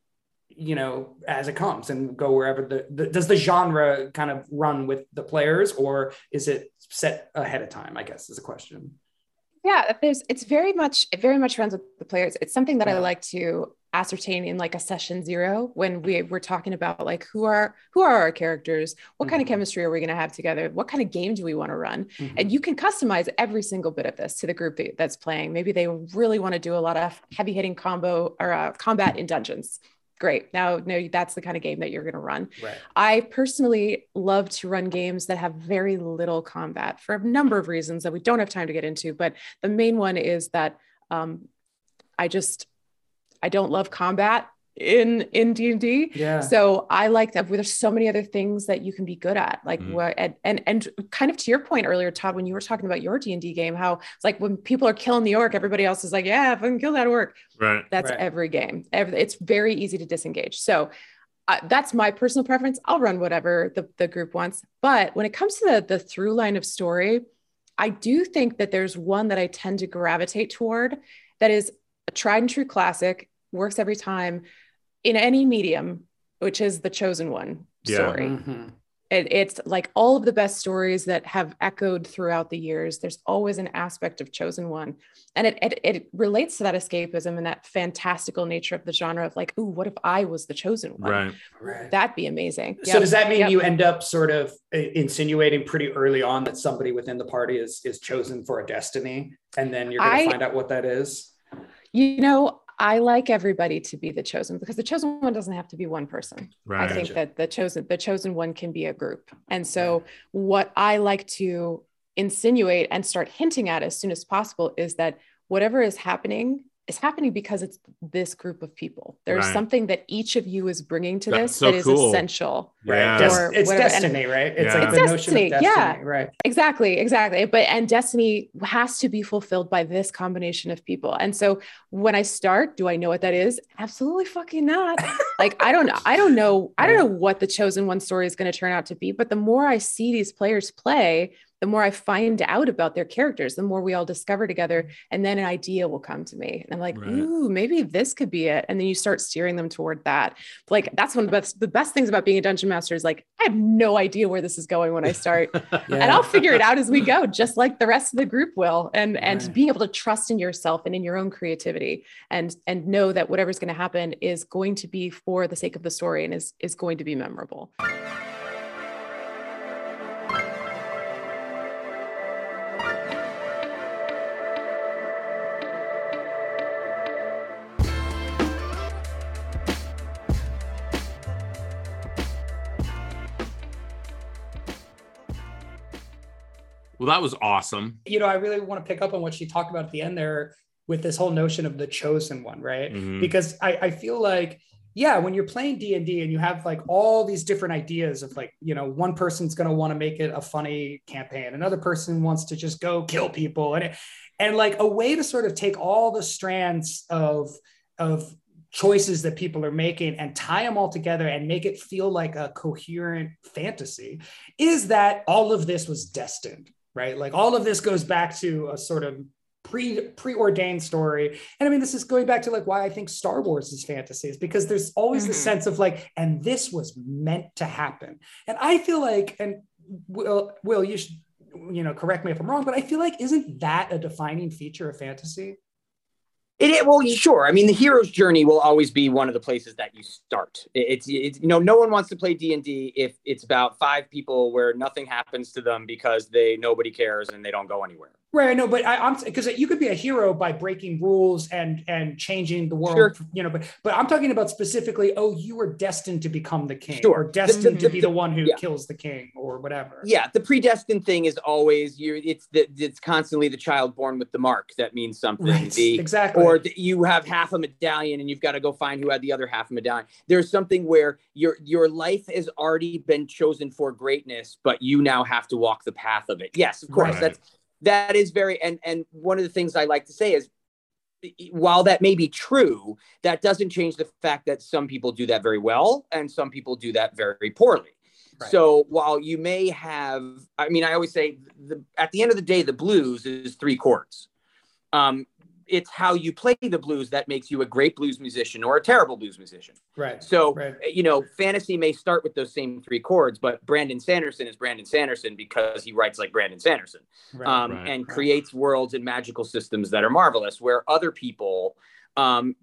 you know, as it comes and go wherever the, the does the genre kind of run with the players or is it set ahead of time? I guess is a question. Yeah there's it's very much it very much runs with the players. It's something that i like to ascertain in like a session zero when we we're talking about like who are who are our characters? What kind of Mhm. chemistry are we going to have together? What kind of game do we want to run? Mhm. and you can customize every single bit of this to the group that, that's playing. Maybe they really want to do a lot of heavy hitting combo or uh, combat in dungeons great now no that's the kind of game that you're going to run right. I personally love to run games that have very little combat for a number of reasons that we don't have time to get into. But the main one is that um, I just I don't love combat in in D and D. Yeah. So I like that. There's so many other things that you can be good at, like Mhm. what and, and and kind of to your point earlier, Tod, when you were talking about your D and D game, how it's like when people are killing the orc, everybody else is like, yeah, if I can kill that orc. Right. That's Right. every game. Every, it's very easy to disengage. So uh, that's my personal preference. I'll run whatever the, the group wants. But when it comes to the, the through line of story, I do think that there's one that I tend to gravitate toward that is a tried and true classic, works every time in any medium, which is the chosen one Yeah. story. Mhm. It, it's like all of the best stories that have echoed throughout the years. There's always an aspect of chosen one, and it, it it relates to that escapism and that fantastical nature of the genre of like, ooh, what if I was the chosen one? Right. Right. That'd be amazing. So Yep. does that mean Yep. you end up sort of uh, insinuating pretty early on that somebody within the party is is chosen for a destiny, and then you're going to find out what that is? You know, I like everybody to be the chosen because the chosen one doesn't have to be one person. Right. I think Gotcha. that the chosen the chosen one can be a group. And so what I like to insinuate and start hinting at as soon as possible is that whatever is happening is happening because it's this group of people. There's Right. something that each of you is bringing to That's this so that is cool. essential. Yeah. Des- Or it's whatever. And- destiny, right? It's Yeah. like It's the notion destiny, of destiny, yeah. right? Exactly, exactly. But and destiny has to be fulfilled by this combination of people. And so when I start, do I know what that is? Absolutely fucking not. like I don't I don't know I don't know what the chosen one story is going to turn out to be, but the more I see these players play the more I find out about their characters, the more we all discover together. Mm-hmm. And then an idea will come to me. And I'm like, Right. ooh, maybe this could be it. And then you start steering them toward that. Like that's one of the best, the best things about being a dungeon master is like, I have no idea where this is going when I start. And I'll figure it out as we go, just like the rest of the group will. And and Right. being able to trust in yourself and in your own creativity and and know that whatever's going to happen is going to be for the sake of the story and is is going to be memorable. Well, that was awesome. you know, I really want to pick up on what she talked about at the end there with this whole notion of the chosen one, right? Mhm. Because I, I feel like, yeah, when you're playing D and D and you have like all these different ideas of like, you know, one person's going to want to make it a funny campaign, another person wants to just go kill people, and it, and like a way to sort of take all the strands of of choices that people are making and tie them all together and make it feel like a coherent fantasy is that all of this was destined right? Like all of this goes back to a sort of pre preordained story. And i mean this is going back to like why i think star wars is fantasy is because there's always this Mhm. sense of like and this was meant to happen. And i feel like and will will you should you know correct me if i'm wrong but i feel like isn't that a defining feature of fantasy It, it well, sure. I mean, the hero's journey will always be one of the places that you start. It- it's, it's you know, no one wants to play D and D if it's about five people where nothing happens to them because they nobody cares and they don't go anywhere. Right, no, but I, I'm because you could be a hero by breaking rules and and changing the world, Sure. you know. But but I'm talking about specifically. Oh, you were destined to become the king, Sure. or destined the- to be the one who yeah. kills the king, or whatever. Yeah, the predestined thing is always you. It's the it's constantly the child born with the mark that means something. right, The exactly. or you have half a medallion and you've got to go find who had the other half a medallion. There's something where your your life has already been chosen for greatness, but you now have to walk the path of it. Yes, of course. Right. That's that is very and and one of the things I like to say is while that may be true, that doesn't change the fact that some people do that very well and some people do that very poorly. Right. So while you may have, I mean, I always say the, at the end of the day, the blues is three chords. Um, it's how you play the blues that makes you a great blues musician or a terrible blues musician. right, So, right, you know, fantasy may start with those same three chords, but Brandon Sanderson is Brandon Sanderson because he writes like Brandon Sanderson right. um, Right. and Right. creates worlds and magical systems that are marvelous, where other people um,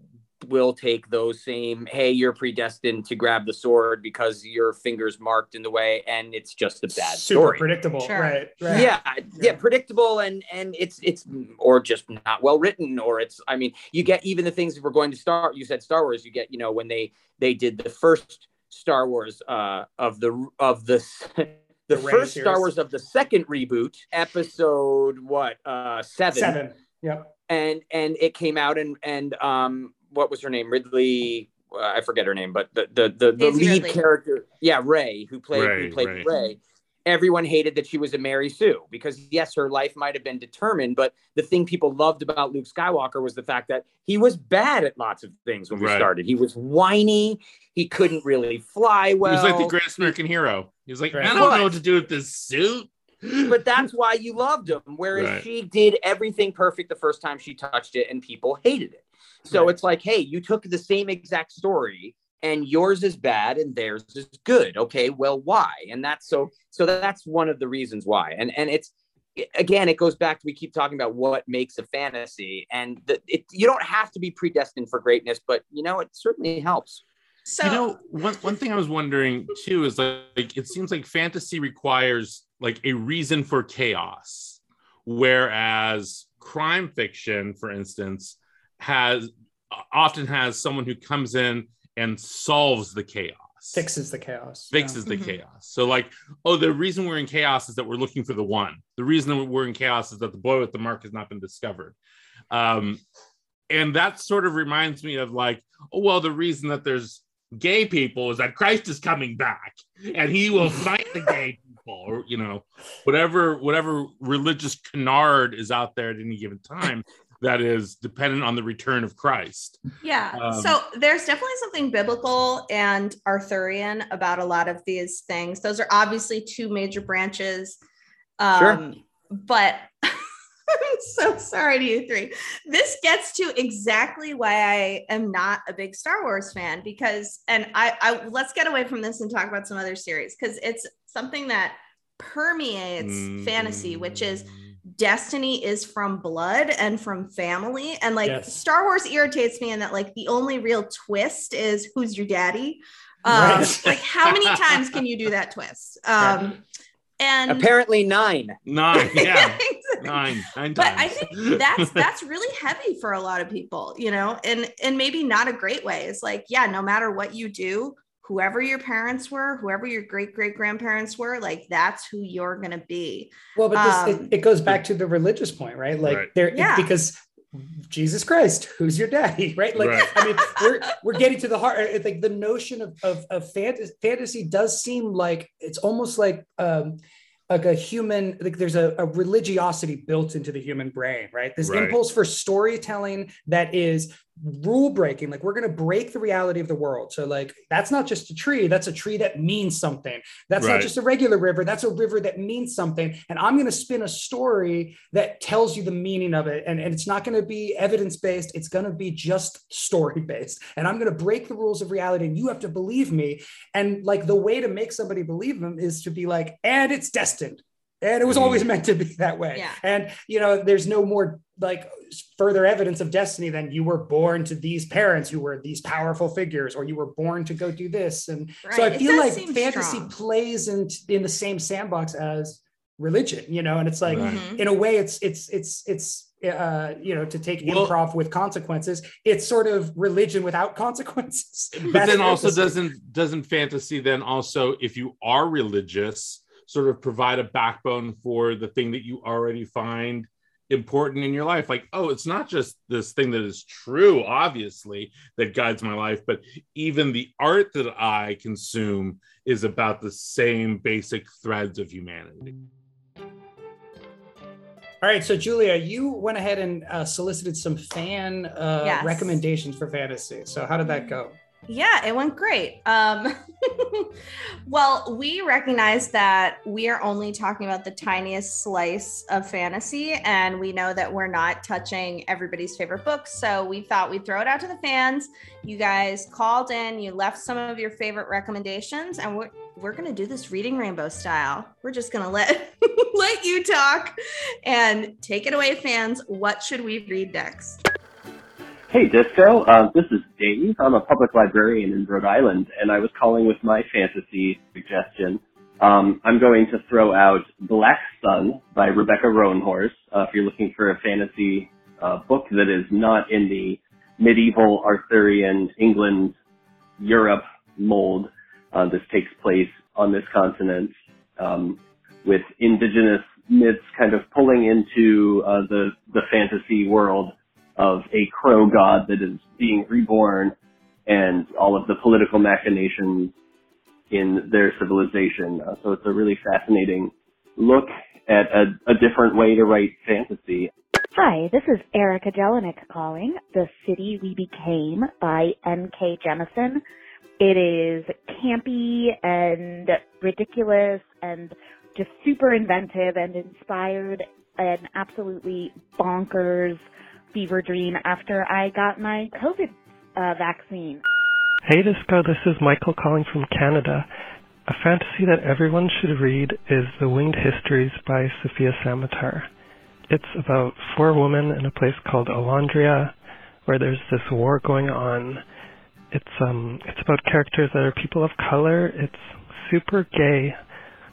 will take those same, hey, you're predestined to grab the sword because your fingers marked in the way, and it's just a bad super story. predictable. Sure. Right, right. Yeah, yeah, Yeah. predictable and and it's it's or just not well written or it's I mean you get even the things that we're going to start. You said Star Wars. You get you know when they they did the first Star Wars uh, of the of the the, The first series. Star Wars of the second reboot, episode what uh seven, seven. Yep. and and it came out and and um what was her name Ridley. Uh, I forget her name, but the the the, the lead Ridley. character, yeah, Rey, who played Rey, who played Rey. Rey. Everyone hated that she was a Mary Sue because yes, her life might have been determined, but the thing people loved about Luke Skywalker was the fact that he was bad at lots of things when we Right. started. He was whiny. He couldn't really fly well. he was like the greatest American hero. He was like, Right. I don't know what to do with this suit. but that's why you loved him. Whereas Right. she did everything perfect the first time she touched it, and people hated it. So Right. it's like, hey, you took the same exact story, and yours is bad, and theirs is good. Okay, well, why? And that's so. So that's one of the reasons why. And and it's again, it goes back to we keep talking about what makes a fantasy, and the, it, you don't have to be predestined for greatness, but you know, it certainly helps. So you know, one, one thing I was wondering too is like, like it seems like fantasy requires like a reason for chaos, whereas crime fiction, for instance, has often has someone who comes in and solves the chaos. Fixes the chaos. fixes the Mhm. chaos. So like, oh, the reason we're in chaos is that we're looking for the one. The reason that we're in chaos is that the boy with the mark has not been discovered. Um, and that sort of reminds me of like, oh, well, the reason that there's gay people is that Christ is coming back and he will fight the gay people, or you know, whatever whatever religious canard is out there at any given time that is dependent on the return of Christ. Yeah. Um, so there's definitely something biblical and Arthurian about a lot of these things. Those are obviously two major branches Um, But I'm so sorry to you three. This gets to exactly why I am not a big Star Wars fan because, and I, I let's get away from this and talk about some other series because it's something that permeates fantasy, which is destiny is from blood and from family and like Yes. star wars irritates me in that like the only real twist is who's your daddy um Right. like how many times can you do that twist um and Apparently nine. Nine, yeah, Exactly. nine, nine but i think that's that's really heavy for a lot of people you know and and maybe not a great way it's like yeah no matter what you do whoever your parents were whoever your great great grandparents were like that's who you're gonna be Well, but this Um, it, it goes back to the religious point, right? Like Right. there Yeah. because Jesus Christ, who's your daddy, right? Like Right. I mean, we're we're getting to the heart. It's like the notion of of, of fantasy, fantasy does seem like it's almost like um like a human like there's a, a religiosity built into the human brain right this Right. impulse for storytelling that is rule breaking like we're going to break the reality of the world. So like that's not just a tree that's a tree that means something. That's not just a regular river that's a river that means something. And i'm going to spin a story that tells you the meaning of it. And, and it's not going to be evidence based it's going to be just story based and i'm going to break the rules of reality and you have to believe me. And like the way to make somebody believe them is to be like and it's destined and it was always meant to be that way Yeah. and you know there's no more like further evidence of destiny than you were born to these parents who were these powerful figures or you were born to go do this and so i It feel like fantasy strong. plays in in the same sandbox as religion you know and it's like Right. Mhm. in a way it's it's it's it's uh you know to take Well- improv with consequences it's sort of religion without consequences but That's then also fantasy. doesn't doesn't fantasy then also if you are religious sort of provide a backbone for the thing that you already find important in your life. Like oh it's not just this thing that is true obviously that guides my life but even the art that i consume is about the same basic threads of humanity. All right so julia you went ahead and uh, solicited some fan uh, Yes. recommendations for fantasy. So how did that go Yeah, it went great. Um, well, we recognize that we are only talking about the tiniest slice of fantasy, and we know that we're not touching everybody's favorite books. So we thought we'd throw it out to the fans. You guys called in, you left some of your favorite recommendations, and we're we're gonna do this reading rainbow style. We're just gonna let let you talk and take it away, fans. What should we read next? Hey, Disco. Uh, this is Dave. I'm a public librarian in Rhode Island, and I was calling with my fantasy suggestion. Um, I'm going to throw out Black Sun by Rebecca Roanhorse. Uh, if you're looking for a fantasy uh, book that is not in the medieval Arthurian England, Europe mold, uh, this takes place on this continent um, with indigenous myths kind of pulling into uh, the the fantasy world of a crow god that is being reborn and all of the political machinations in their civilization. Uh, so it's a really fascinating look at a, a different way to write fantasy. Hi, this is Erica Jelinek calling. The City We Became by N.K. Jemisin. It is campy and ridiculous and just super inventive and inspired an absolutely bonkers fever dream after I got my COVID uh, vaccine. Hey Disco, this is Michael calling from Canada. A fantasy that everyone should read is The Winged Histories by Sofia Samatar. It's about four women in a place called Olondria where there's this war going on. It's um it's about characters that are people of color. It's super gay.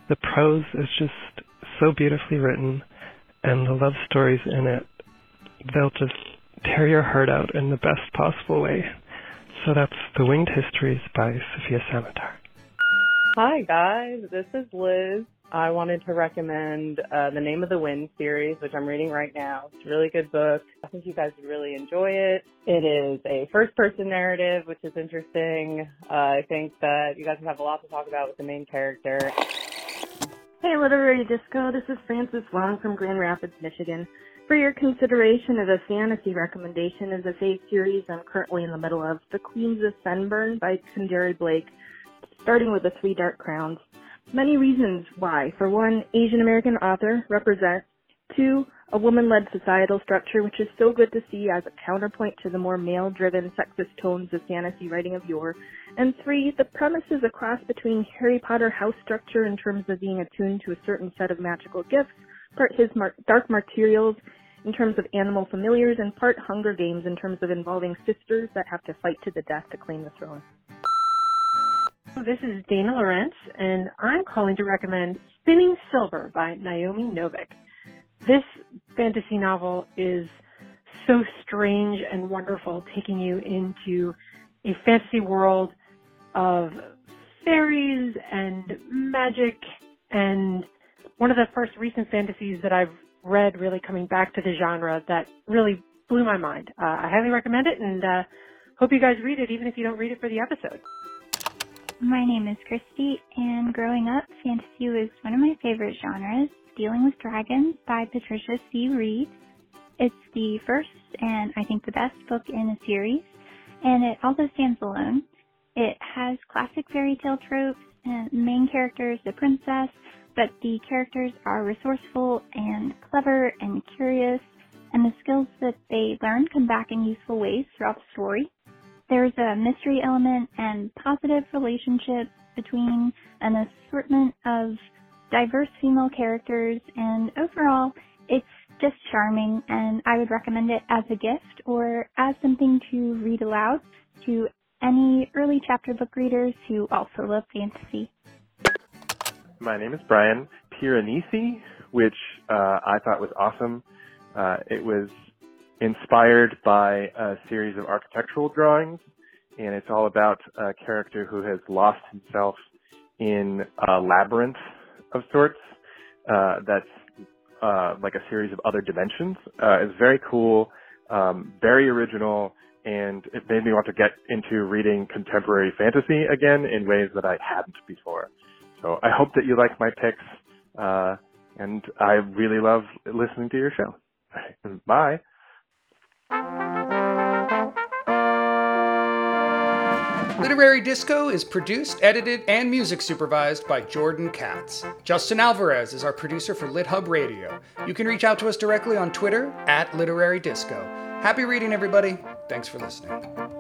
The prose is just so beautifully written and the love stories in it they'll just tear your heart out in the best possible way. So that's The Winged Histories by Sofia Samatar. Hi guys, this is Liz. I wanted to recommend uh, the Name of the Wind series, which I'm reading right now. It's a really good book. I think you guys would really enjoy it. It is a first-person narrative, which is interesting. Uh, I think that you guys have a lot to talk about with the main character. Hey, Literary Disco. This is Frances Long from Grand Rapids, Michigan. For your consideration of a fantasy recommendation is a fake series I'm currently in the middle of, The Queens of Fennbirn by Kendare Blake, starting with the Three Dark Crowns. many reasons why. For one, Asian American author represents. Two, a woman-led societal structure, which is so good to see as a counterpoint to the more male-driven sexist tones of fantasy writing of yore. And three, the premise is a cross between Harry Potter house structure in terms of being attuned to a certain set of magical gifts, part his mar- dark materials in terms of animal familiars, and part Hunger Games in terms of involving sisters that have to fight to the death to claim the throne. This is Dana Lorenz, and I'm calling to recommend Spinning Silver by Naomi Novik. This fantasy novel is so strange and wonderful, taking you into a fantasy world of fairies and magic and one of the first recent fantasies that I've read really coming back to the genre that really blew my mind. Uh, I highly recommend it and uh, hope you guys read it even if you don't read it for the episode. My name is Christy, and growing up, fantasy was one of my favorite genres. Dealing with Dragons by Patricia C. Wrede. It's the first and I think the best book in a series, and it also stands alone. It has classic fairy tale tropes, and main character is the princess, but the characters are resourceful and clever and curious, and the skills that they learn come back in useful ways throughout the story. There's a mystery element and positive relationships between an assortment of diverse female characters, and overall, it's just charming, and I would recommend it as a gift or as something to read aloud to any early chapter book readers who also love fantasy. My name is Brian Piranesi, which uh, I thought was awesome. Uh, it was inspired by a series of architectural drawings, and it's all about a character who has lost himself in a labyrinth of sorts. Uh, that's uh, like a series of other dimensions. Uh, it's very cool, um, very original, and it made me want to get into reading contemporary fantasy again in ways that I hadn't before. So I hope that you like my picks, uh, and I really love listening to your show. Bye. Literary Disco is produced, edited, and music supervised by Jordan Katz. Justin Alvarez is our producer for LitHub Radio. You can reach out to us directly on Twitter at Literary Disco. Happy reading, everybody. Thanks for listening.